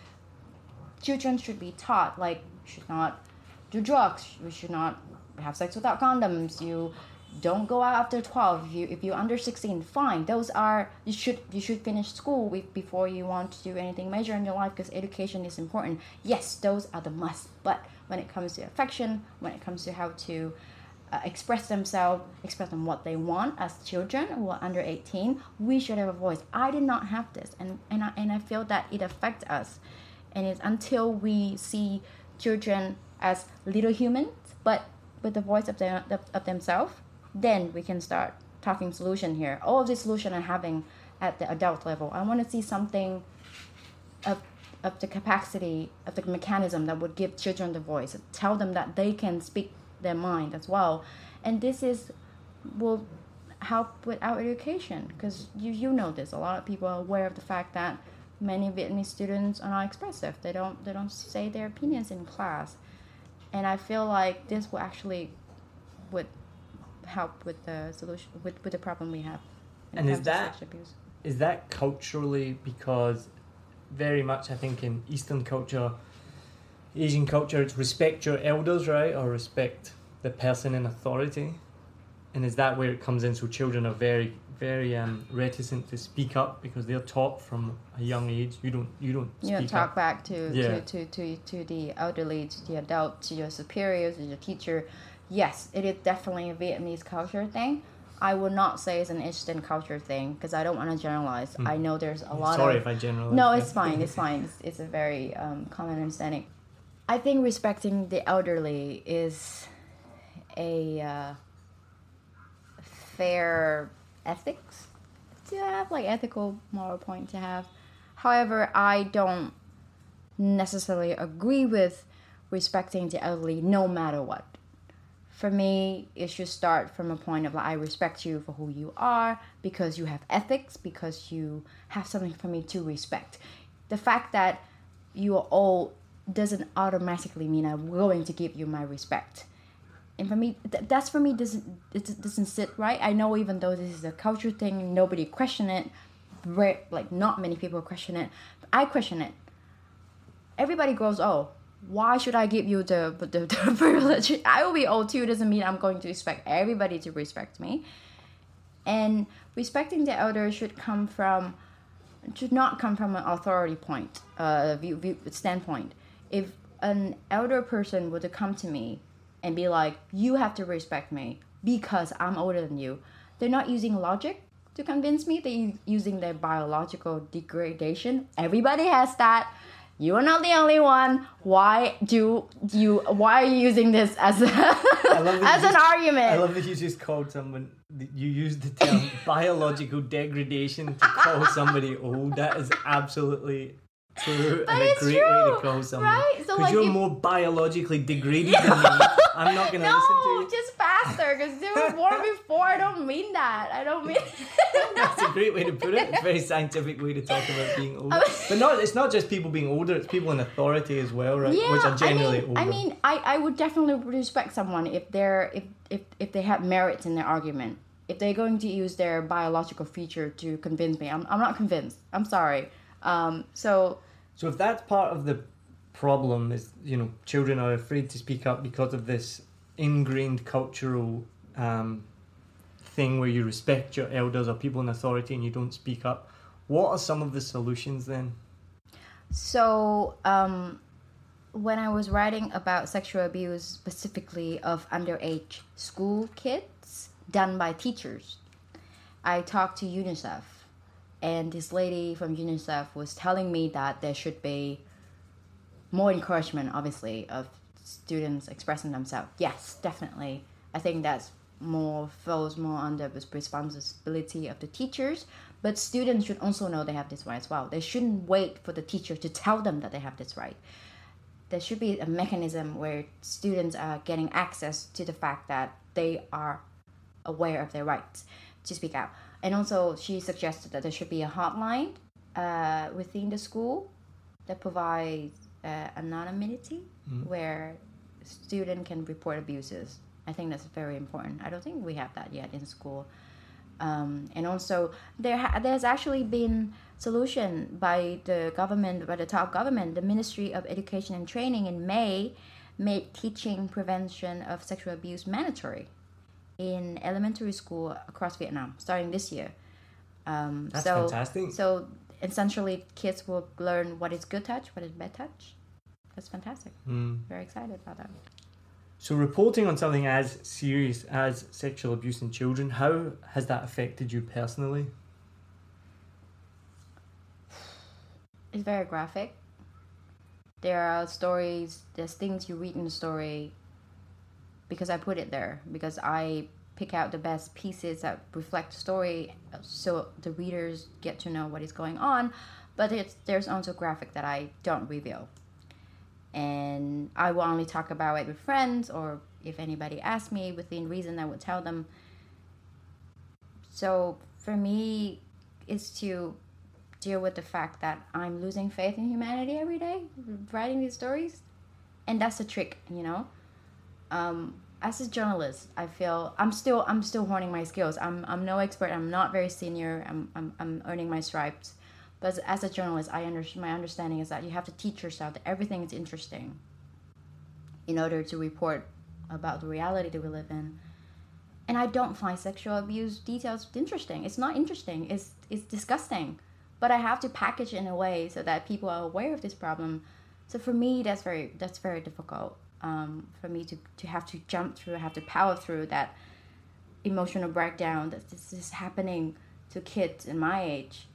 children should be taught, like should not do drugs. You should not have sex without condoms. You don't go out after twelve. If you if you're under sixteen, fine. Those are you should you should finish school with, before you want to do anything major in your life because education is important. Yes, those are the must. But when it comes to affection, when it comes to how to uh, express themselves, express them what they want as children who are under 18, we should have a voice. I did not have this, and and I, and I feel that it affects us, and it's until we see children as little humans, but with the voice of them of themselves, then we can start talking solution here. All of the solution I'm having at the adult level. I want to see something of of the capacity of the mechanism that would give children the voice, tell them that they can speak their mind as well, and this is will help with our education because you you know this. A lot of people are aware of the fact that many Vietnamese students are not expressive. They don't they don't say their opinions in class, and I feel like this will actually would help with the solution with, with the problem we have. And is that- sexual abuse. Is that culturally because very much I think in Eastern culture, Asian culture, it's respect your elders, right, or respect the person in authority, and is that where it comes in? So children are very, very um, reticent to speak up because they're taught from a young age. You don't, you don't you speak talk up. back to, Yeah. to, to, to, to the elderly, to the adult, to your superiors, to your teacher. Yes, it is definitely a Vietnamese culture thing. I would not say it's an Eastern culture thing because I don't want to generalize. I know there's a lot. Sorry of if I generalize. no, it's fine. It's fine. It's, it's a very um, common understanding. I think respecting the elderly is a uh, fair ethics to have, like ethical moral point to have. However, I don't necessarily agree with respecting the elderly no matter what. For me, it should start from a point of like, I respect you for who you are because you have ethics, because you have something for me to respect. The fact that you are old doesn't automatically mean I'm going to give you my respect. And for me, th- that's for me doesn't it doesn't sit right. I know even though this is a culture thing, nobody question it. Rare, like not many people question it. I question it. Everybody grows old. Why should I give you the the, <laughs> the privilege? I will be old too. Doesn't mean I'm going to expect everybody to respect me. And respecting the elder should come from should not come from an authority point, uh, view, view standpoint. If an elder person were to come to me and be like, "You have to respect me because I'm older than you," they're not using logic to convince me. They're using their biological degradation. Everybody has that. You are not the only one. Why do you? Why are you using this as a, <laughs> as an just- argument? I love that you just called someone. You used the term <laughs> biological degradation to call somebody old. That is absolutely true But and a great way to call someone. right? So, Because like, you're if- more biologically degraded <laughs> than me. I'm not gonna no, listen to you. just faster because they were born before. I don't mean that. I don't mean. <laughs> That's a great way to put it. It's a very <laughs> scientific way to talk about being older. But not it's not just people being older, it's people in authority as well, right? yeah, Which are generally I mean, older. I mean, I, I would definitely respect someone if they're if, if if they have merits in their argument. If they're going to use their biological feature to convince me, I'm, I'm not convinced. I'm sorry. Um, so So if that's part of the problem is, you know, children are afraid to speak up because of this ingrained cultural um, thing where you respect your elders or people in authority and you don't speak up. What are some of the solutions then? So, um, when I was writing about sexual abuse, specifically of underage school kids done by teachers, I talked to UNICEF, and this lady from UNICEF was telling me that there should be more encouragement, obviously, of students expressing themselves. Yes, definitely. I think that's more falls more under the responsibility of the teachers, but students should also know they have this right as well. They shouldn't wait for the teacher to tell them that they have this right. There should be a mechanism where students are getting access to the fact that they are aware of their rights to speak out. And also, she suggested that there should be a hotline uh, within the school that provides uh, anonymity where student can report abuses. I think that's very important. I don't think we have that yet in school. Um, and also, there ha- there's actually been solution by the government, by the top government, the Ministry of Education and Training in May made teaching prevention of sexual abuse mandatory in elementary school across Vietnam starting this year. Um, That's so, fantastic. So essentially, kids will learn what is good touch, what is bad touch. That's fantastic. Mm. Very excited about that. So reporting on something as serious as sexual abuse in children, how has that affected you personally? It's very graphic. There are stories, there's things you read in the story because I put it there, because I pick out the best pieces that reflect the story so the readers get to know what is going on. But it's, there's also graphic that I don't reveal. And I will only talk about it with friends or if anybody asks me within reason, I would tell them. So for me, is to deal with the fact that I'm losing faith in humanity every day, writing these stories, and that's the trick, you know. Um, as a journalist, I feel I'm still I'm still honing my skills. I'm I'm no expert. I'm not very senior. I'm I'm, I'm earning my stripes, but as a journalist, I under, my understanding is that you have to teach yourself that everything is interesting. In order to report about the reality that we live in, and I don't find sexual abuse details interesting. It's not interesting. It's it's disgusting. But I have to package it in a way so that people are aware of this problem. So for me, that's very that's very difficult. Um, for me to, to have to jump through, have to power through that emotional breakdown that this is happening to kids in my age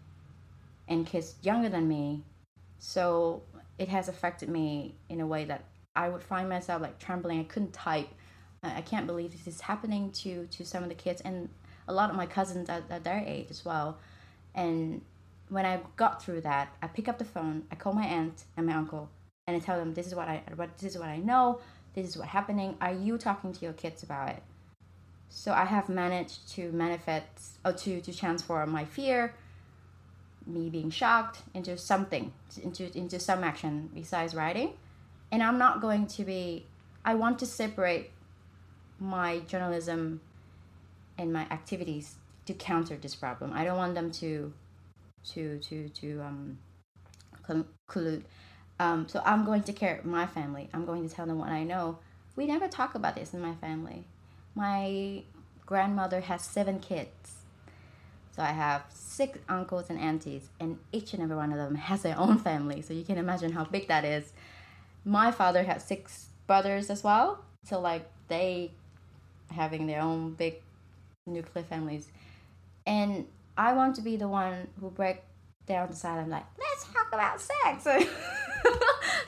and kids younger than me. So it has affected me in a way that I would find myself like trembling. I couldn't type. I can't believe this is happening to to some of the kids and a lot of my cousins at, at their age as well. And when I got through that, I pick up the phone, I call my aunt and my uncle, and I tell them this is what I what this is what I know, this is what's happening. Are you talking to your kids about it? So I have managed to manifest or to to transform my fear, me being shocked into something, into into some action besides writing. And I'm not going to be I want to separate my journalism and my activities to counter this problem. I don't want them to to to to um collude. Um, so I'm going to care my family. I'm going to tell them what I know. We never talk about this in my family. My grandmother has seven kids. So I have six uncles and aunties, and each and every one of them has their own family. So you can imagine how big that is. My father had six brothers as well. So like they having their own big nuclear families. And I want to be the one who break down the silence like, let's talk about sex. <laughs>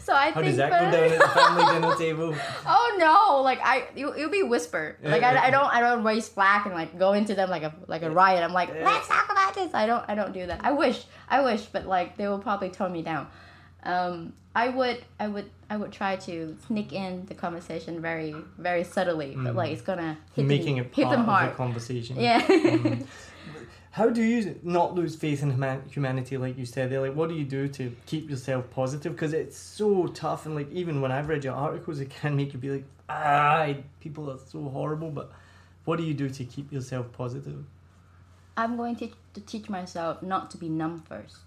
so I How think does that go down at the family <laughs> dinner table? Oh no! Like I, it, it'll be whisper. Like. I, I don't, I don't raise flag and like go into them like a like a riot. I'm like, let's talk about this. I don't, I don't do that. I wish, I wish, but like they will probably tone me down. um, I would, I would, I would try to sneak in the conversation very, very subtly, but like it's gonna hit Making them, it hit part them of hard. the conversation. Yeah. <laughs> How do you not lose faith in humanity, like you said there? Like, what do you do to keep yourself positive? Because it's so tough, and like even when I've read your articles, it can make you be like, ah, people are so horrible. But what do you do to keep yourself positive? I'm going to, to teach myself not to be numb first.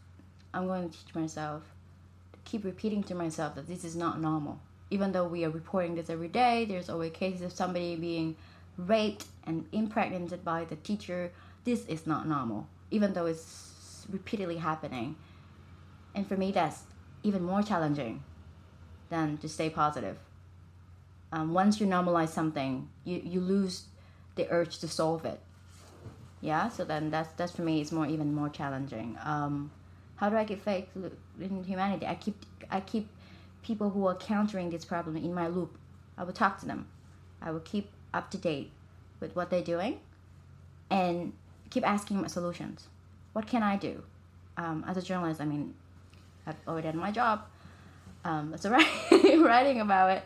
I'm going to teach myself to keep repeating to myself that this is not normal. Even though we are reporting this every day, there's always cases of somebody being raped and impregnated by the teacher. This is not normal, even though it's repeatedly happening. And for me, that's even more challenging than to stay positive. Um, once you normalize something, you, you lose the urge to solve it. Yeah so then that's that's for me it's more even more challenging. Um how do i keep faith in humanity? I keep i keep people who are countering this problem in my loop. I will talk to them. I will keep up to date with what they're doing. And keep asking solutions what can i do um, as a journalist i mean i've already done my job um, that's all right writing about it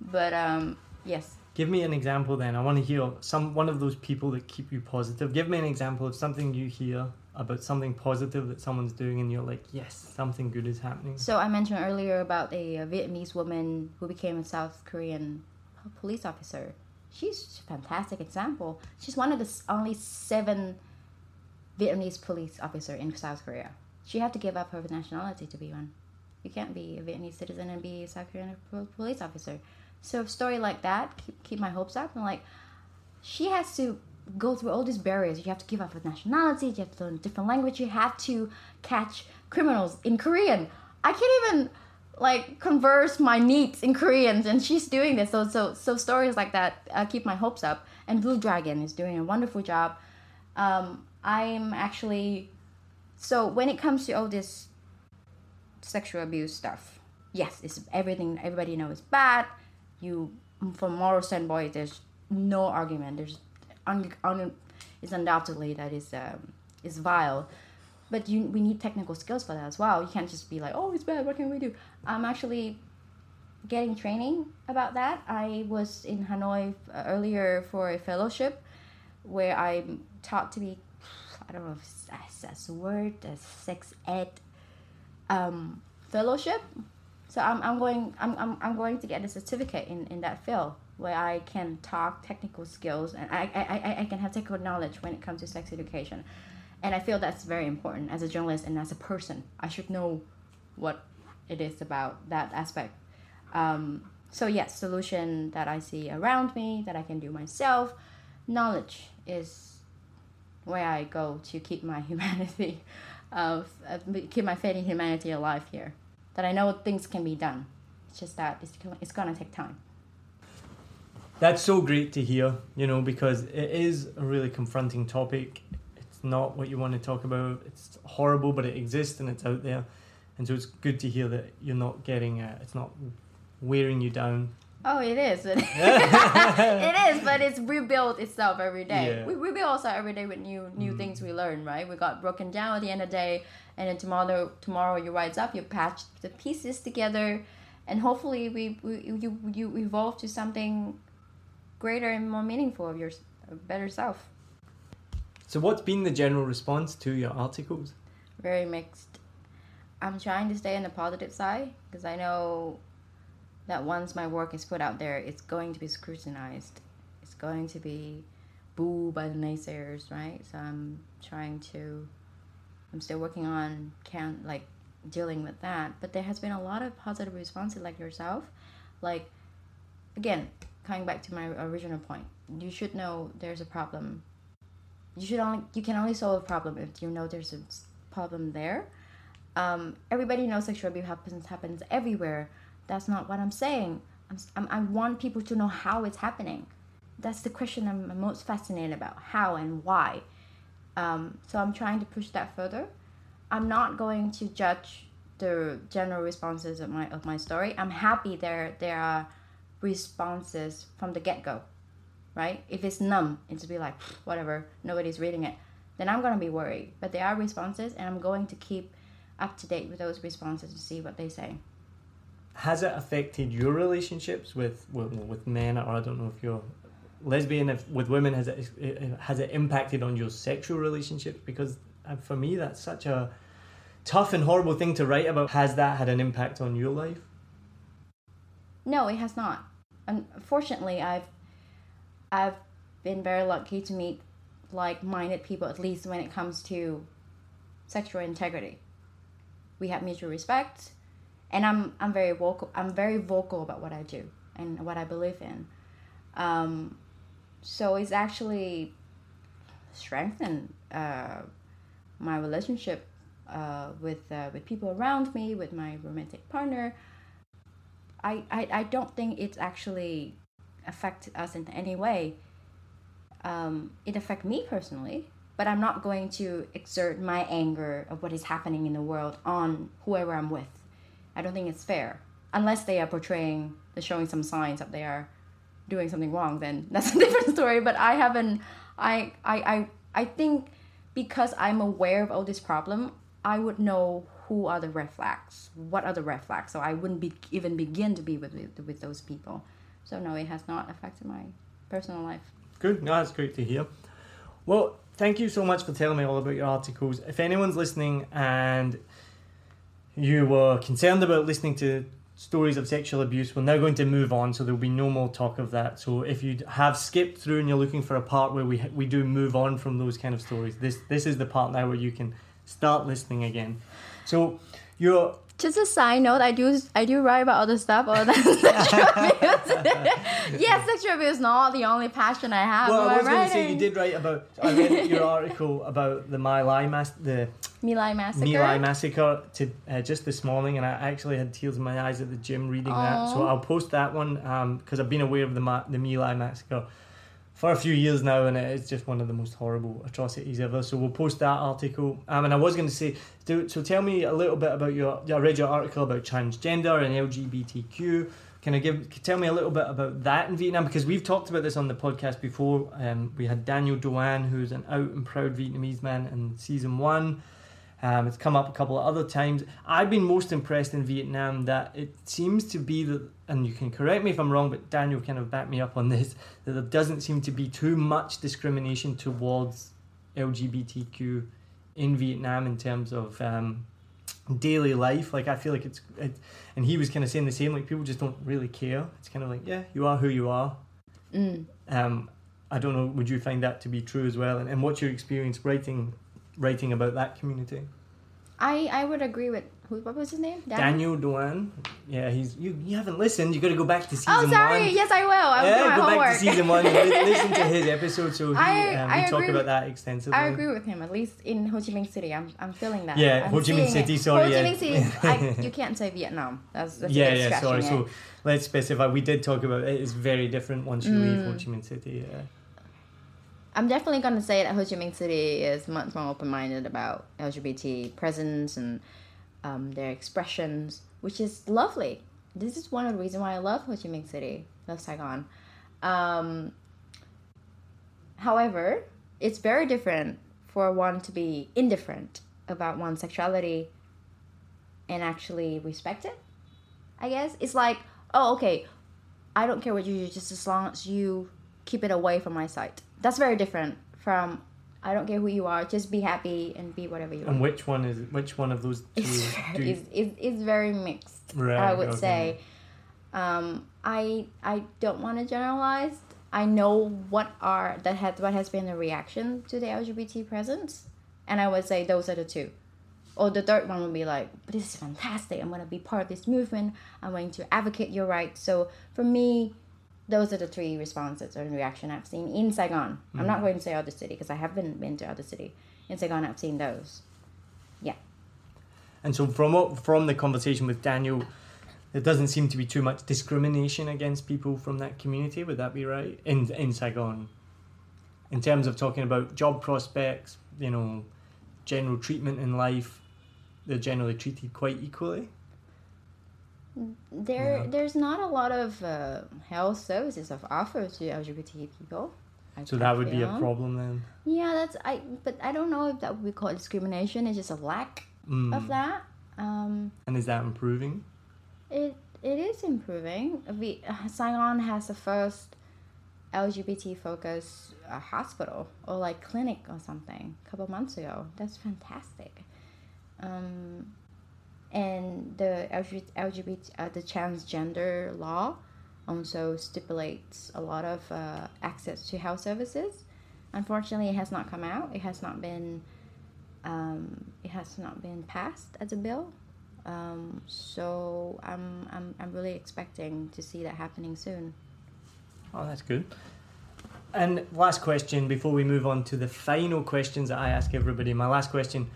but um, yes Give me an example then. I want to hear some one of those people that keep you positive. Give me an example of something you hear about something positive that someone's doing, and you're like, yes, something good is happening. So I mentioned earlier about a, Vietnamese woman who became a South Korean police officer. She's a fantastic example. She's one of the only seven Vietnamese police officer in South Korea. She had to give up her nationality to be one. You can't be a Vietnamese citizen and be a South Korean police officer. So a story like that keep, keep my hopes up. And like, she has to go through all these barriers. You have to give up your nationality. You have to learn a different language. You have to catch criminals in Korean. I can't even like converse my needs in Korean, and she's doing this. So so so stories like that uh, keep my hopes up. And Blue Dragon is doing a wonderful job. Um, I'm actually so when it comes to all this sexual abuse stuff, yes, it's everything. Everybody knows it's bad. You from moral standpoint, there's no argument. There's un, un, it's undoubtedly that is um, is vile but you we need technical skills for that as well. You can't just be like, oh, it's bad. What can we do? I'm actually getting training about that. I was in Hanoi uh, earlier for a fellowship where I'm taught to be, I don't know if that's, a word, a sex ed um, fellowship. So I'm, I'm going I'm, I'm, I'm going to get a certificate in, in that field where I can talk technical skills and I, I, I, I can have technical knowledge when it comes to sex education. And I feel that's very important as a journalist and as a person. I should know what it is about that aspect. Um, so yes, solution that I see around me that I can do myself. Knowledge is where I go to keep my <laughs> humanity, uh, keep my faith in humanity alive here. That I know things can be done. It's just that it's, it's gonna take time. That's so great to hear, you know, because it is a really confronting topic. It's not what you want to talk about. It's horrible, but it exists and it's out there. And so it's good to hear that you're not getting uh, it's not wearing you down. Oh, it is. <laughs> it is, but it's rebuilt itself every day. Yeah. We rebuild ourselves every day with new new things we learn, right? We got broken down at the end of the day, and then tomorrow tomorrow you rise up, you patch the pieces together, and hopefully we, we you you evolve to something greater and more meaningful of your a better self. So what's been the general response to your articles? Very mixed. I'm trying to stay on the positive side because I know that once my work is put out there, it's going to be scrutinized. It's going to be booed by the naysayers, right? So I'm trying to. I'm still working on count like dealing with that, but there has been a lot of positive responses, like yourself. Like, again, coming back to my original point, you should know there's a problem. You should only you can only solve a problem if you know there's a problem there. Um, everybody knows sexual abuse happens happens everywhere. That's not what I'm saying. I'm, I want people to know how it's happening. That's the question I'm I'm most fascinated about how and why. Um, so I'm trying to push that further. I'm not going to judge the general responses of my of my story. I'm happy there there are responses from the get go, right? If it's numb, it's be like whatever, nobody's reading it, then I'm gonna be worried. But there are responses, and I'm going to keep up to date with those responses to see what they say. Has it affected your relationships with with, with men, or I don't know if you're lesbian, if with women, has it has it impacted on your sexual relationships? Because uh, for me, that's such a tough and horrible thing to write about. Has that had an impact on your life? No, it has not. Unfortunately, I've I've been very lucky to meet like-minded people at least when it comes to sexual integrity. We have mutual respect, and I'm I'm very vocal. I'm very vocal about what I do and what I believe in. Um, so it's actually strengthened uh, my relationship uh, with uh, with people around me, with my romantic partner. I, I, I don't think it's actually affected us in any way. Um, it affect me personally, but I'm not going to exert my anger of what is happening in the world on whoever I'm with. I don't think it's fair unless they are portraying, they're showing some signs that they are doing something wrong. Then <laughs> that's a different story. But I haven't. I I I I think because I'm aware of all this problem, I would know who are the red flags, what are the red flags, so I wouldn't be even begin to be with with, with those people. So no, it has not affected my personal life. Good. No, that's great to hear. Well, thank you so much for telling me all about your articles. If anyone's listening and you were concerned about listening to stories of sexual abuse, we're now going to move on, so there'll be no more talk of that. So if you have skipped through and you're looking for a part where we we do move on from those kind of stories, this this is the part now where you can start listening again. So you're just a side note, I do I do write about other stuff other than <laughs> sexual abuse. <laughs> yes, sexual abuse is not the only passion I have. Well, I was going to say you did write about. I read <laughs> your article about the My Lai Mas the My Lai massacre. My Lai massacre to uh, just this morning, and I actually had tears in my eyes at the gym reading Aww. that. So I'll post that one because um, I've been aware of the Ma- the My Lai massacre for a few years now, and it's just one of the most horrible atrocities ever. So we'll post that article. Um, and I was going to say, so tell me a little bit about your. I read your article about transgender and LGBTQ. Can I give? Tell me a little bit about that in Vietnam because we've talked about this on the podcast before. Um, we had Daniel Doan, who's an out and proud Vietnamese man, in season one. Um, it's come up a couple of other times. I've been most impressed in Vietnam that it seems to be that, and you can correct me if I'm wrong, but Daniel kind of backed me up on this, <laughs> that there doesn't seem to be too much discrimination towards LGBTQ in Vietnam in terms of um, daily life. Like I feel like it's, it, and he was kind of saying the same. Like people just don't really care. It's kind of like yeah, you are who you are. Mm. Um, I don't know. Would you find that to be true as well? And, and what's your experience writing writing about that community. I I would agree with who. What was his name? Daniel, Daniel Doan. Yeah, he's you. You haven't listened. You got to go back to season one. Oh, sorry. One. Yes, I will. I will yeah, go homework. back to season one. listen to his episode. So he, <laughs> I, um, we I talk about that extensively. I agree with him. At least in Ho Chi Minh City, I'm I'm feeling that. Yeah, I'm Ho Chi Minh City. It. Sorry, Ho Chi Minh City. <laughs> I, you can't say Vietnam. That's, that's yeah, yeah. Sorry. It. So let's specify. We did talk about it. It's very different once you mm. leave Ho Chi Minh City. Yeah. I'm definitely going to say that Ho Chi Minh City is much more open minded about LGBT presence and um, their expressions, which is lovely. This is one of the reasons why I love Ho Chi Minh City, love Saigon. Um, however, it's very different for one to be indifferent about one's sexuality and actually respect it. I guess it's like, oh, okay, I don't care what you do, just as long as you keep it away from my sight that's very different from I don't care who you are, just be happy and be whatever you and And which one is which one of those two? It's, very, it's, it's, it's, very mixed. Right, I would okay. say. Um, I I don't want to generalize. I know what are that has what has been the reaction to the LGBT presence, and I would say those are the two. Or the third one would be like, "This is fantastic! I'm going to be part of this movement. I'm going to advocate your rights." So for me, those are the three responses or reaction I've seen in Saigon. Mm-hmm. I'm not mm. going to say other city because I haven't been to other city. In Saigon, I've seen those. Yeah. And so from from the conversation with Daniel, there doesn't seem to be too much discrimination against people from that community. Would that be right in in Saigon? In terms of talking about job prospects, you know, general treatment in life, they're generally treated quite equally there yeah. there's not a lot of uh, health services of offered to LGBT people. I so that would be a problem then. Yeah, that's I. But I don't know if that would be called discrimination. It's just a lack Mm. of that. Um, And is that improving? it it is improving. We uh, <sighs> Saigon has the first LGBT focused uh, hospital or like clinic or something a couple months ago. That's fantastic. Um, and the LGBT, uh, the transgender law also stipulates a lot of uh, access to health services. Unfortunately, it has not come out. It has not been um, it has not been passed as a bill. Um, so I'm, I'm I'm really expecting to see that happening soon. Oh, that's good. And last question before we move on to the final questions that I ask everybody. My last question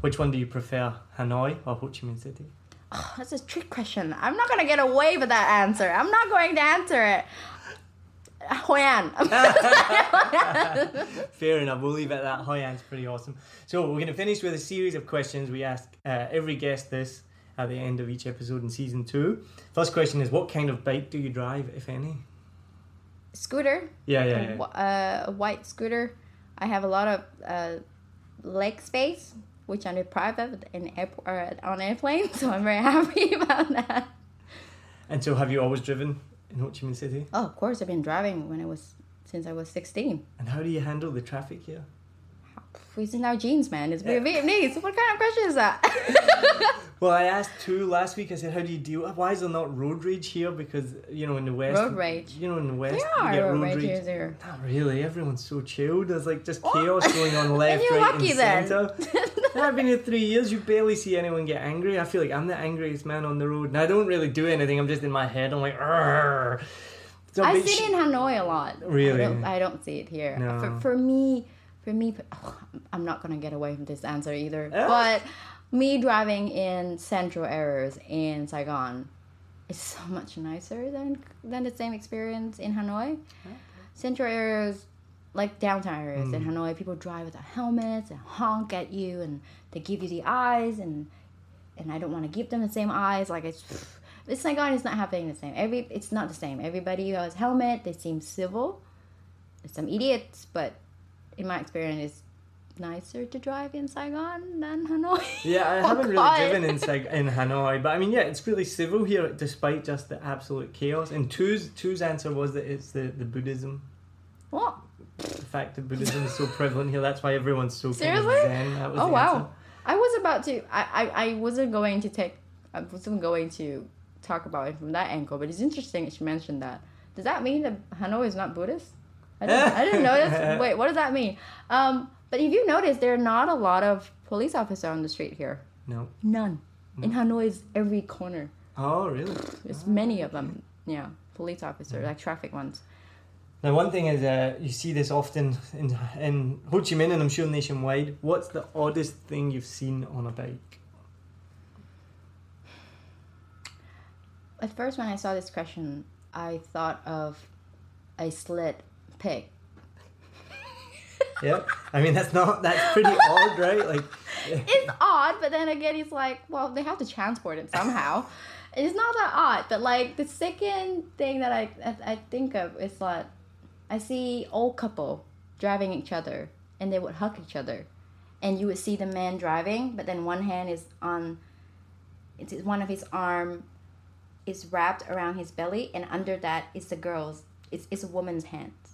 which one do you prefer, Hanoi or Ho Chi Minh City? Oh, that's a trick question. I'm not gonna get away with that answer. I'm not going to answer it. Hoi An. <laughs> <laughs> Fair enough. We'll leave it at that. Hoi An's pretty awesome. So we're going to finish with a series of questions. We ask uh, every guest this at the end of each episode in season two. First question is, what kind of bike do you drive, if any? scooter. Yeah, yeah, a, yeah. uh, a white scooter. I have a lot of uh, leg space, which I'm deprived of in air- or on airplane. <laughs> So I'm very happy <laughs> about that. And so, have you always driven in Ho Chi Minh City? Oh, of course, I've been driving when I was since I was 16. And how do you handle the traffic here? It's in our genes, man. It's we're Vietnamese. What kind of question is that? <laughs> Well, I asked Tu last week. I said, "How do you deal? Why is there not road rage here? Because you know, in the west, Road rage. You know, in the west, there you are get road road rage rage. here, there. Not really. Everyone's so chilled. There's like just Oh. chaos going on <laughs> left, you're right, lucky and then. centre. <laughs> I've been here three years. You barely see anyone get angry. I feel like I'm the angriest man on the road, and I don't really do anything. I'm just in my head. I'm like, "Argh." It's a I bit see sh- it in Hanoi a lot. Really? I don't, I don't see it here. No. For, for me, for me, oh, I'm not gonna get away from this answer either. Ah. But me driving in central areas in Saigon is so much nicer than than the same experience in Hanoi. Central areas, like downtown areas in Hanoi, people drive with without helmets and honk at you, and they give you the eyes, and and I don't want to give them the same eyes. Like it's, it's Saigon is not happening the same. Every it's not the same. Everybody who has helmet, they seem civil. There's some idiots, but in my experience, it's nicer to drive in Saigon than Hanoi. <laughs> Yeah, I Oh, <laughs> haven't really driven in Sag- in Hanoi, but I mean, yeah, it's really civil here, despite just the absolute chaos. And Tu's two's answer was that it's the, the Buddhism, What? the fact that Buddhism is so prevalent here. That's why everyone's so Seriously? zen. That was Oh wow! answer. I was about to. I, I I wasn't going to take. I wasn't going to talk about it from that angle, but it's interesting that you mentioned that. Does that mean that Hanoi is not Buddhist? I didn't, I didn't <laughs> notice. Wait, what does that mean? Um, but if you notice, there are not a lot of police officers on the street here. No. None. In Hanoi, is every corner. Oh, really? There's many of them. Yeah, police officers, like traffic ones. Now, one thing is, uh, you see this often in in Ho Chi Minh, and I'm sure nationwide. What's the oddest thing you've seen on a bike? At first, when I saw this question, I thought of a slit pig. Yeah, I mean that's not that's pretty <laughs> odd, right? Like, it's odd, but then again, it's like, well, they have to transport it somehow. it's not that odd, but like the second thing that I, I I think of is like, I see old couple driving each other, and they would hug each other, and you would see the man driving, but then one hand is on, it's one of his arm, is wrapped around his belly, and under that is the girl's, it's it's a woman's hands.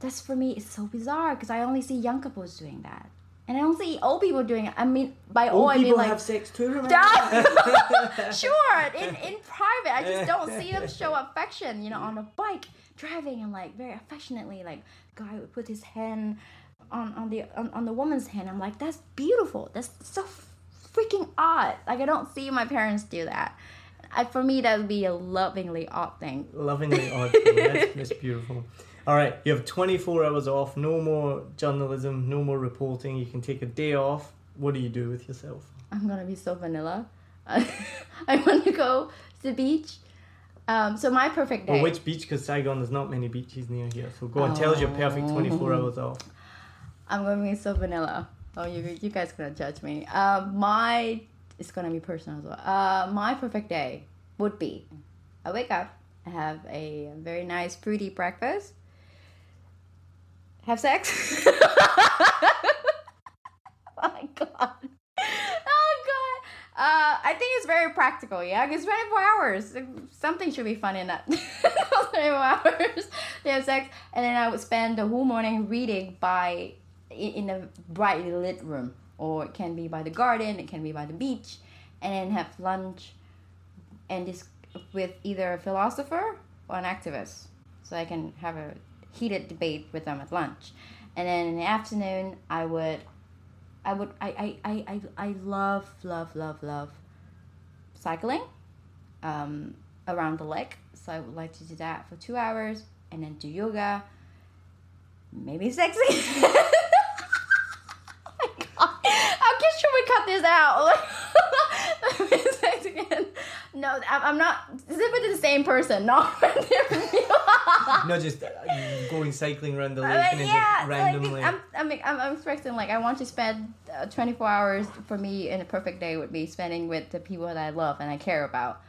That's for me, it's so bizarre because I only see young couples doing that. And I don't see old people doing it. I mean, by old, old I mean people like have sex too. Remember? <laughs> <laughs> sure in, in private i just don't see them show affection you know on a bike driving and like very affectionately like guy would put his hand on, on the on, on the woman's hand i'm like that's beautiful that's so freaking odd like i don't see my parents do that I, for me that would be a lovingly odd thing Lovingly odd. thing. That's, that's beautiful. <laughs> All right, you have 24 hours off. No more journalism. No more reporting. You can take a day off. What do you do with yourself? i'm gonna be so vanilla <laughs> i want to go to the beach um, so my perfect day Well, which beach? Because Saigon, there's not many beaches near here. So go on, tell us your perfect 24 Oh. hours off. I'm gonna be so vanilla. Oh, you you guys gonna judge me. Um, my it's gonna be personal as well. Uh, my perfect day would be I wake up, I have a very nice fruity breakfast, have sex. <laughs> oh my god. Oh god, Uh, I think it's very practical, yeah. Because 24 hours, something should be fun in that <laughs> 24 hours. They have sex, and then I would spend the whole morning reading by in a brightly lit room, or it can be by the garden, it can be by the beach, and then have lunch, and this with either a philosopher or an activist, so I can have a heated debate with them at lunch, and then in the afternoon I would I would I I, I, I, I love love love love cycling um, around the lake. So I would like to do that for two hours and then do yoga. Maybe sexy. <laughs> oh my God. How can should we cut this out? <laughs> Maybe sex again. No, I'm, not. Is it with the same person? Not <laughs> with different people. Not just uh, going cycling around the lake Uh, and then yeah, just randomly. like, I'm, I'm, I'm, I'm expecting like I want to spend uh, 24 hours for me in a perfect day would be spending with the people that I love and I care about.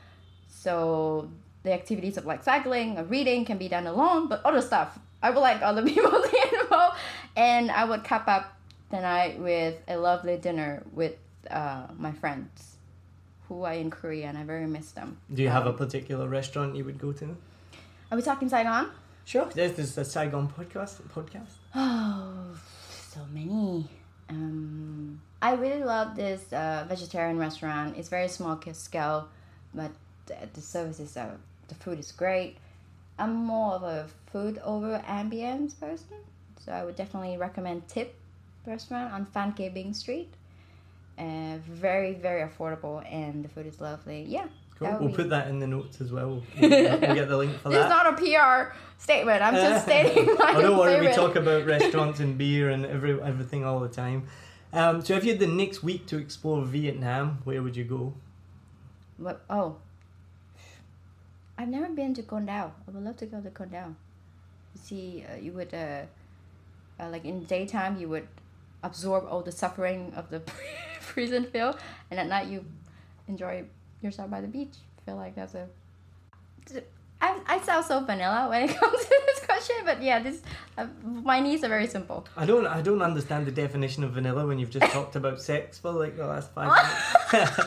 So the activities of like cycling or reading can be done alone, but other stuff I would like other <laughs> people to get involved, and I would cap up the night with a lovely dinner with uh, my friends, who I in Korea and I very miss them. Do you have a Um, particular restaurant you would go to? Are we talking Saigon? Sure. This is a Saigon podcast. Podcast. Oh, so many. Um, I really love this uh, vegetarian restaurant. It's very small ca- scale, but the, the service is uh, the food is great. I'm more of a food over ambience person, so I would definitely recommend Tip restaurant on Phan Kế Bính Street. Uh, very very affordable and the food is lovely. Yeah. Cool. We'll be- put that in the notes as well. <laughs> We'll, we'll get the link for that. not a PR statement. I'm just <laughs> stating my oh, don't worry. We favorite. talk about restaurants and beer and every everything all the time. Um, so if you had the next week to explore Vietnam, where would you go? What? Oh, I've never been to Con Dao. I would love to go to Con Dao. You see, uh, you would uh, uh, like in daytime you would absorb all the suffering of the <laughs> prison feel, and at night you enjoy yourself by the beach. feel like that's a. I, I sound so vanilla when it <laughs> comes to this question, but yeah, this uh, my needs are very simple. I don't. I don't understand the definition of vanilla when you've just <laughs> talked about sex for like the last five minutes.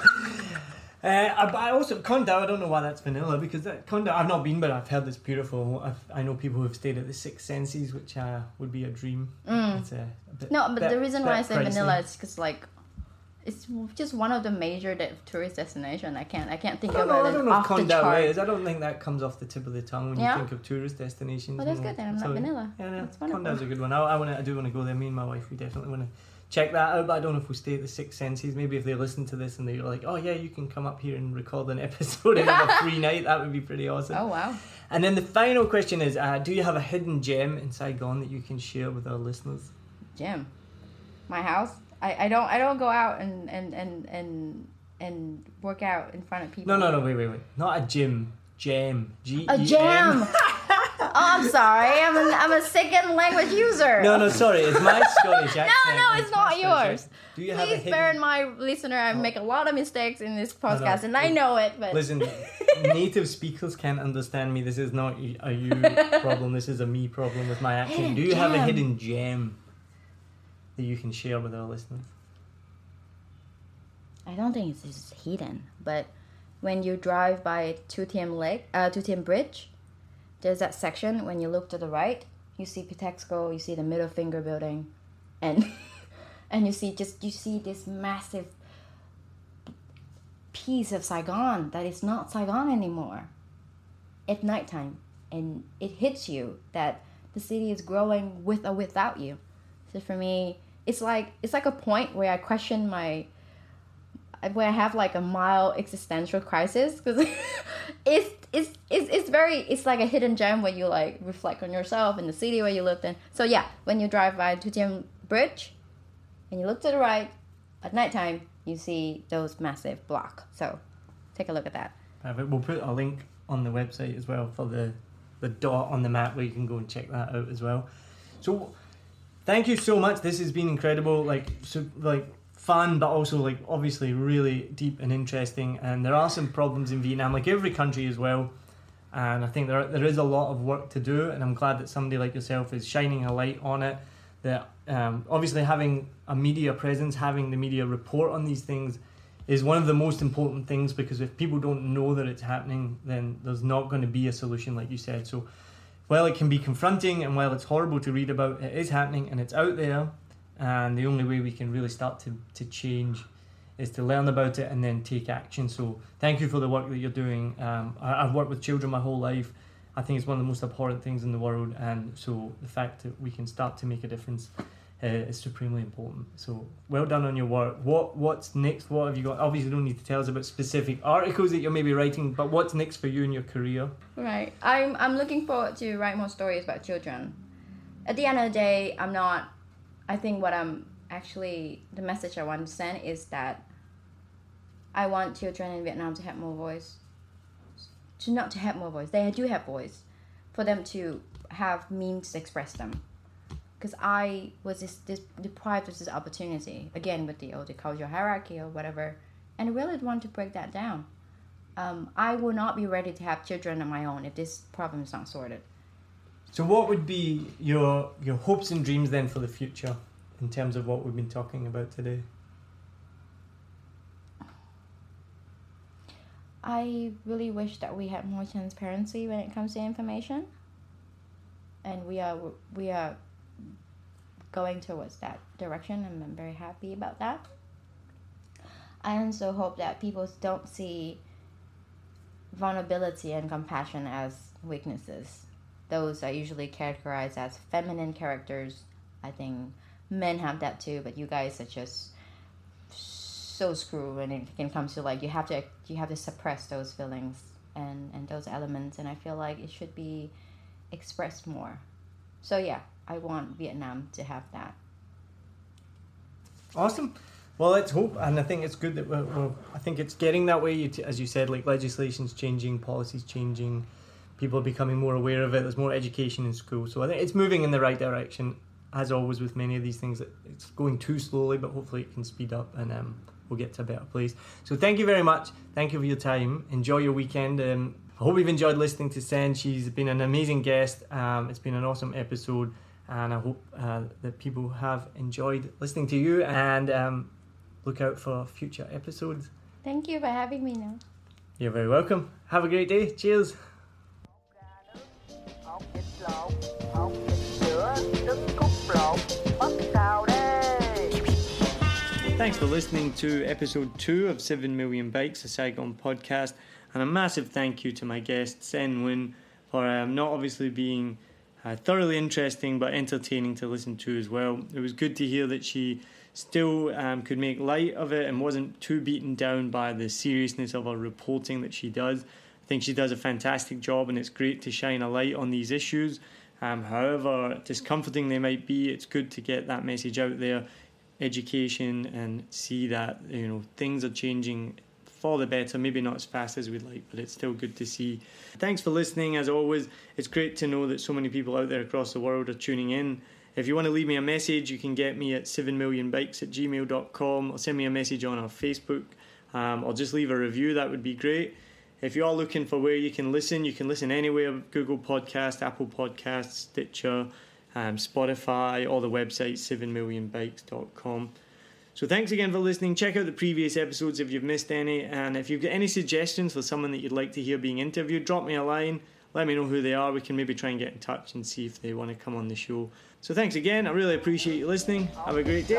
Uh, I, also Con Dao. I don't know why that's vanilla because that, Con Dao. I've not been, but I've heard it's beautiful. I've, I know people who've stayed at the Six Senses, which uh, would be a dream. It's a, a bit, Mm. No, but bit- the reason why I say pricey. vanilla is because like it's just one of the major de- tourist destination. I can't I can't think I of know, I don't know if chart. is. I don't think that comes off the tip of the tongue when Yeah? you think of tourist destinations. Well, that's good then. I'm So, not vanilla. Yeah, yeah. Wonderful. A good one. I, I want. I do want to go there. Me and my wife, we definitely want to check that out. But I don't know if we'll stay at the Six Senses. Maybe if they listen to this and they're like, "Oh yeah, you can come up here and record an <laughs> episode and have a free <laughs> night," that would be pretty awesome. Oh wow. And then the final question is: uh, Do you have a hidden gem in Saigon that you can share with our listeners? Gym. My house. I, I don't I don't go out and and and and and work out in front of people. No, no, no. Wait, wait, wait. Not a gym. Gem. G. A M. jam. <laughs> oh, I'm sorry. I'm a, I'm a second language user. No, no, sorry. It's my Scottish <laughs> accent. no, no, it's my not yours. accent. Do you have a Please hidden? bear in mind, listener, I make a lot of mistakes in this no. podcast, and I know it. But Listen, <laughs> native speakers can't understand me. This is not a you problem. This is a me problem with my accent. Hidden Do you have a hidden gem that you can share with our listeners? I don't think it's hidden, but when you drive by Thu Thiem Lake, uh, Thu Thiem Bridge, there's that section when you look to the right, you see Bitexco, you see the middle finger building, and <laughs> and you see just you see this massive piece of Saigon that is not Saigon anymore. At nighttime, and it hits you that the city is growing with or without you. So for me, it's like it's like a point where I question my where I have like a mild existential crisis because it's, <laughs> it's it's it's very it's like a hidden gem where you like reflect on yourself in the city where you lived in. So yeah, when you drive by Thu Thiem Bridge and you look to the right at nighttime, you see those massive block. So take a look at that. Perfect. We'll put a link on the website as well for the the dot on the map where you can go and check that out as well. So, thank you so much. This has been incredible. Like so, like fun, but also like obviously really deep and interesting. And there are some problems in Vietnam, like every country as well. And I think there there is a lot of work to do. And I'm glad that somebody like yourself is shining a light on it. That um, obviously having a media presence, having the media report on these things is one of the most important things because if people don't know that it's happening, then there's not going to be a solution, like you said. So, while it can be confronting and while it's horrible to read about, it is happening and it's out there. And the only way we can really start to, to change is to learn about it and then take action. So, thank you for the work that you're doing. Um, I, I've worked with children my whole life. I think it's one of the most abhorrent things in the world, and so the fact that we can start to make a difference uh, is supremely important. So well done on your work. What what's next? What have you got? Obviously, you don't need to tell us about specific articles that you're maybe writing, but what's next for you in your career? Right. I'm I'm looking forward to write more stories about children. At the end of the day, I'm not. I think what I'm actually the message I want to send is that I want children in Vietnam to have more voice. To not to have more voice. They do have voice, for them to have means to express them because I was this, this deprived of this opportunity again with the old cultural hierarchy or whatever, and I really want to break that down. Um, I will not be ready to have children on my own if this problem is not sorted. So, what would be your your hopes and dreams then for the future, in terms of what we've been talking about today? I really wish that we had more transparency when it comes to information, and we are we are going towards that direction and I'm very happy about that. I also hope that people don't see vulnerability and compassion as weaknesses. Those are usually characterized as feminine characters. I think men have that too, but you guys are just so screwed when it can come to like you have to you have to suppress those feelings and and those elements and I feel like it should be expressed more. So yeah, I want Vietnam to have that. Awesome. Well, let's hope, and I think it's good that we're. we're I think it's getting that way. you As you said, like legislation's changing, policies changing, people are becoming more aware of it. There's more education in school, so I think it's moving in the right direction. As always with many of these things, it's going too slowly, but hopefully it can speed up and um, we'll get to a better place. So thank you very much. Thank you for your time. Enjoy your weekend. Um, I hope you've enjoyed listening to Sen. She's been an amazing guest. Um, it's been an awesome episode and I hope uh, that people have enjoyed listening to you and um, look out for future episodes. Thank you for having me now. You're very welcome. Have a great day. Cheers. Thanks for listening to episode two of 7 Million Bikes, a Saigon podcast. And a massive thank you to my guest, Sen Nguyen, for um, not obviously being uh, thoroughly interesting but entertaining to listen to as well. It was good to hear that she still um, could make light of it and wasn't too beaten down by the seriousness of her reporting that she does. I think she does a fantastic job and it's great to shine a light on these issues. Um, however discomforting they might be, it's good to get that message out there, education, and see that you know things are changing for the better. Maybe not as fast as we'd like, but it's still good to see. Thanks for listening. As always, it's great to know that so many people out there across the world are tuning in. If you want to leave me a message, you can get me at 7millionbikes at gmail.com or send me a message on our Facebook um, or just leave a review. That would be great. If you are looking for where you can listen, you can listen anywhere Google Podcast, Apple podcast Stitcher, um, Spotify, or the website 7millionbikes.com. So thanks again for listening. Check out the previous episodes if you've missed any, and if you've got any suggestions for someone that you'd like to hear being interviewed, drop me a line. Let me know who they are. We can maybe try and get in touch and see if they want to come on the show. So thanks again. I really appreciate you listening. Have a great day.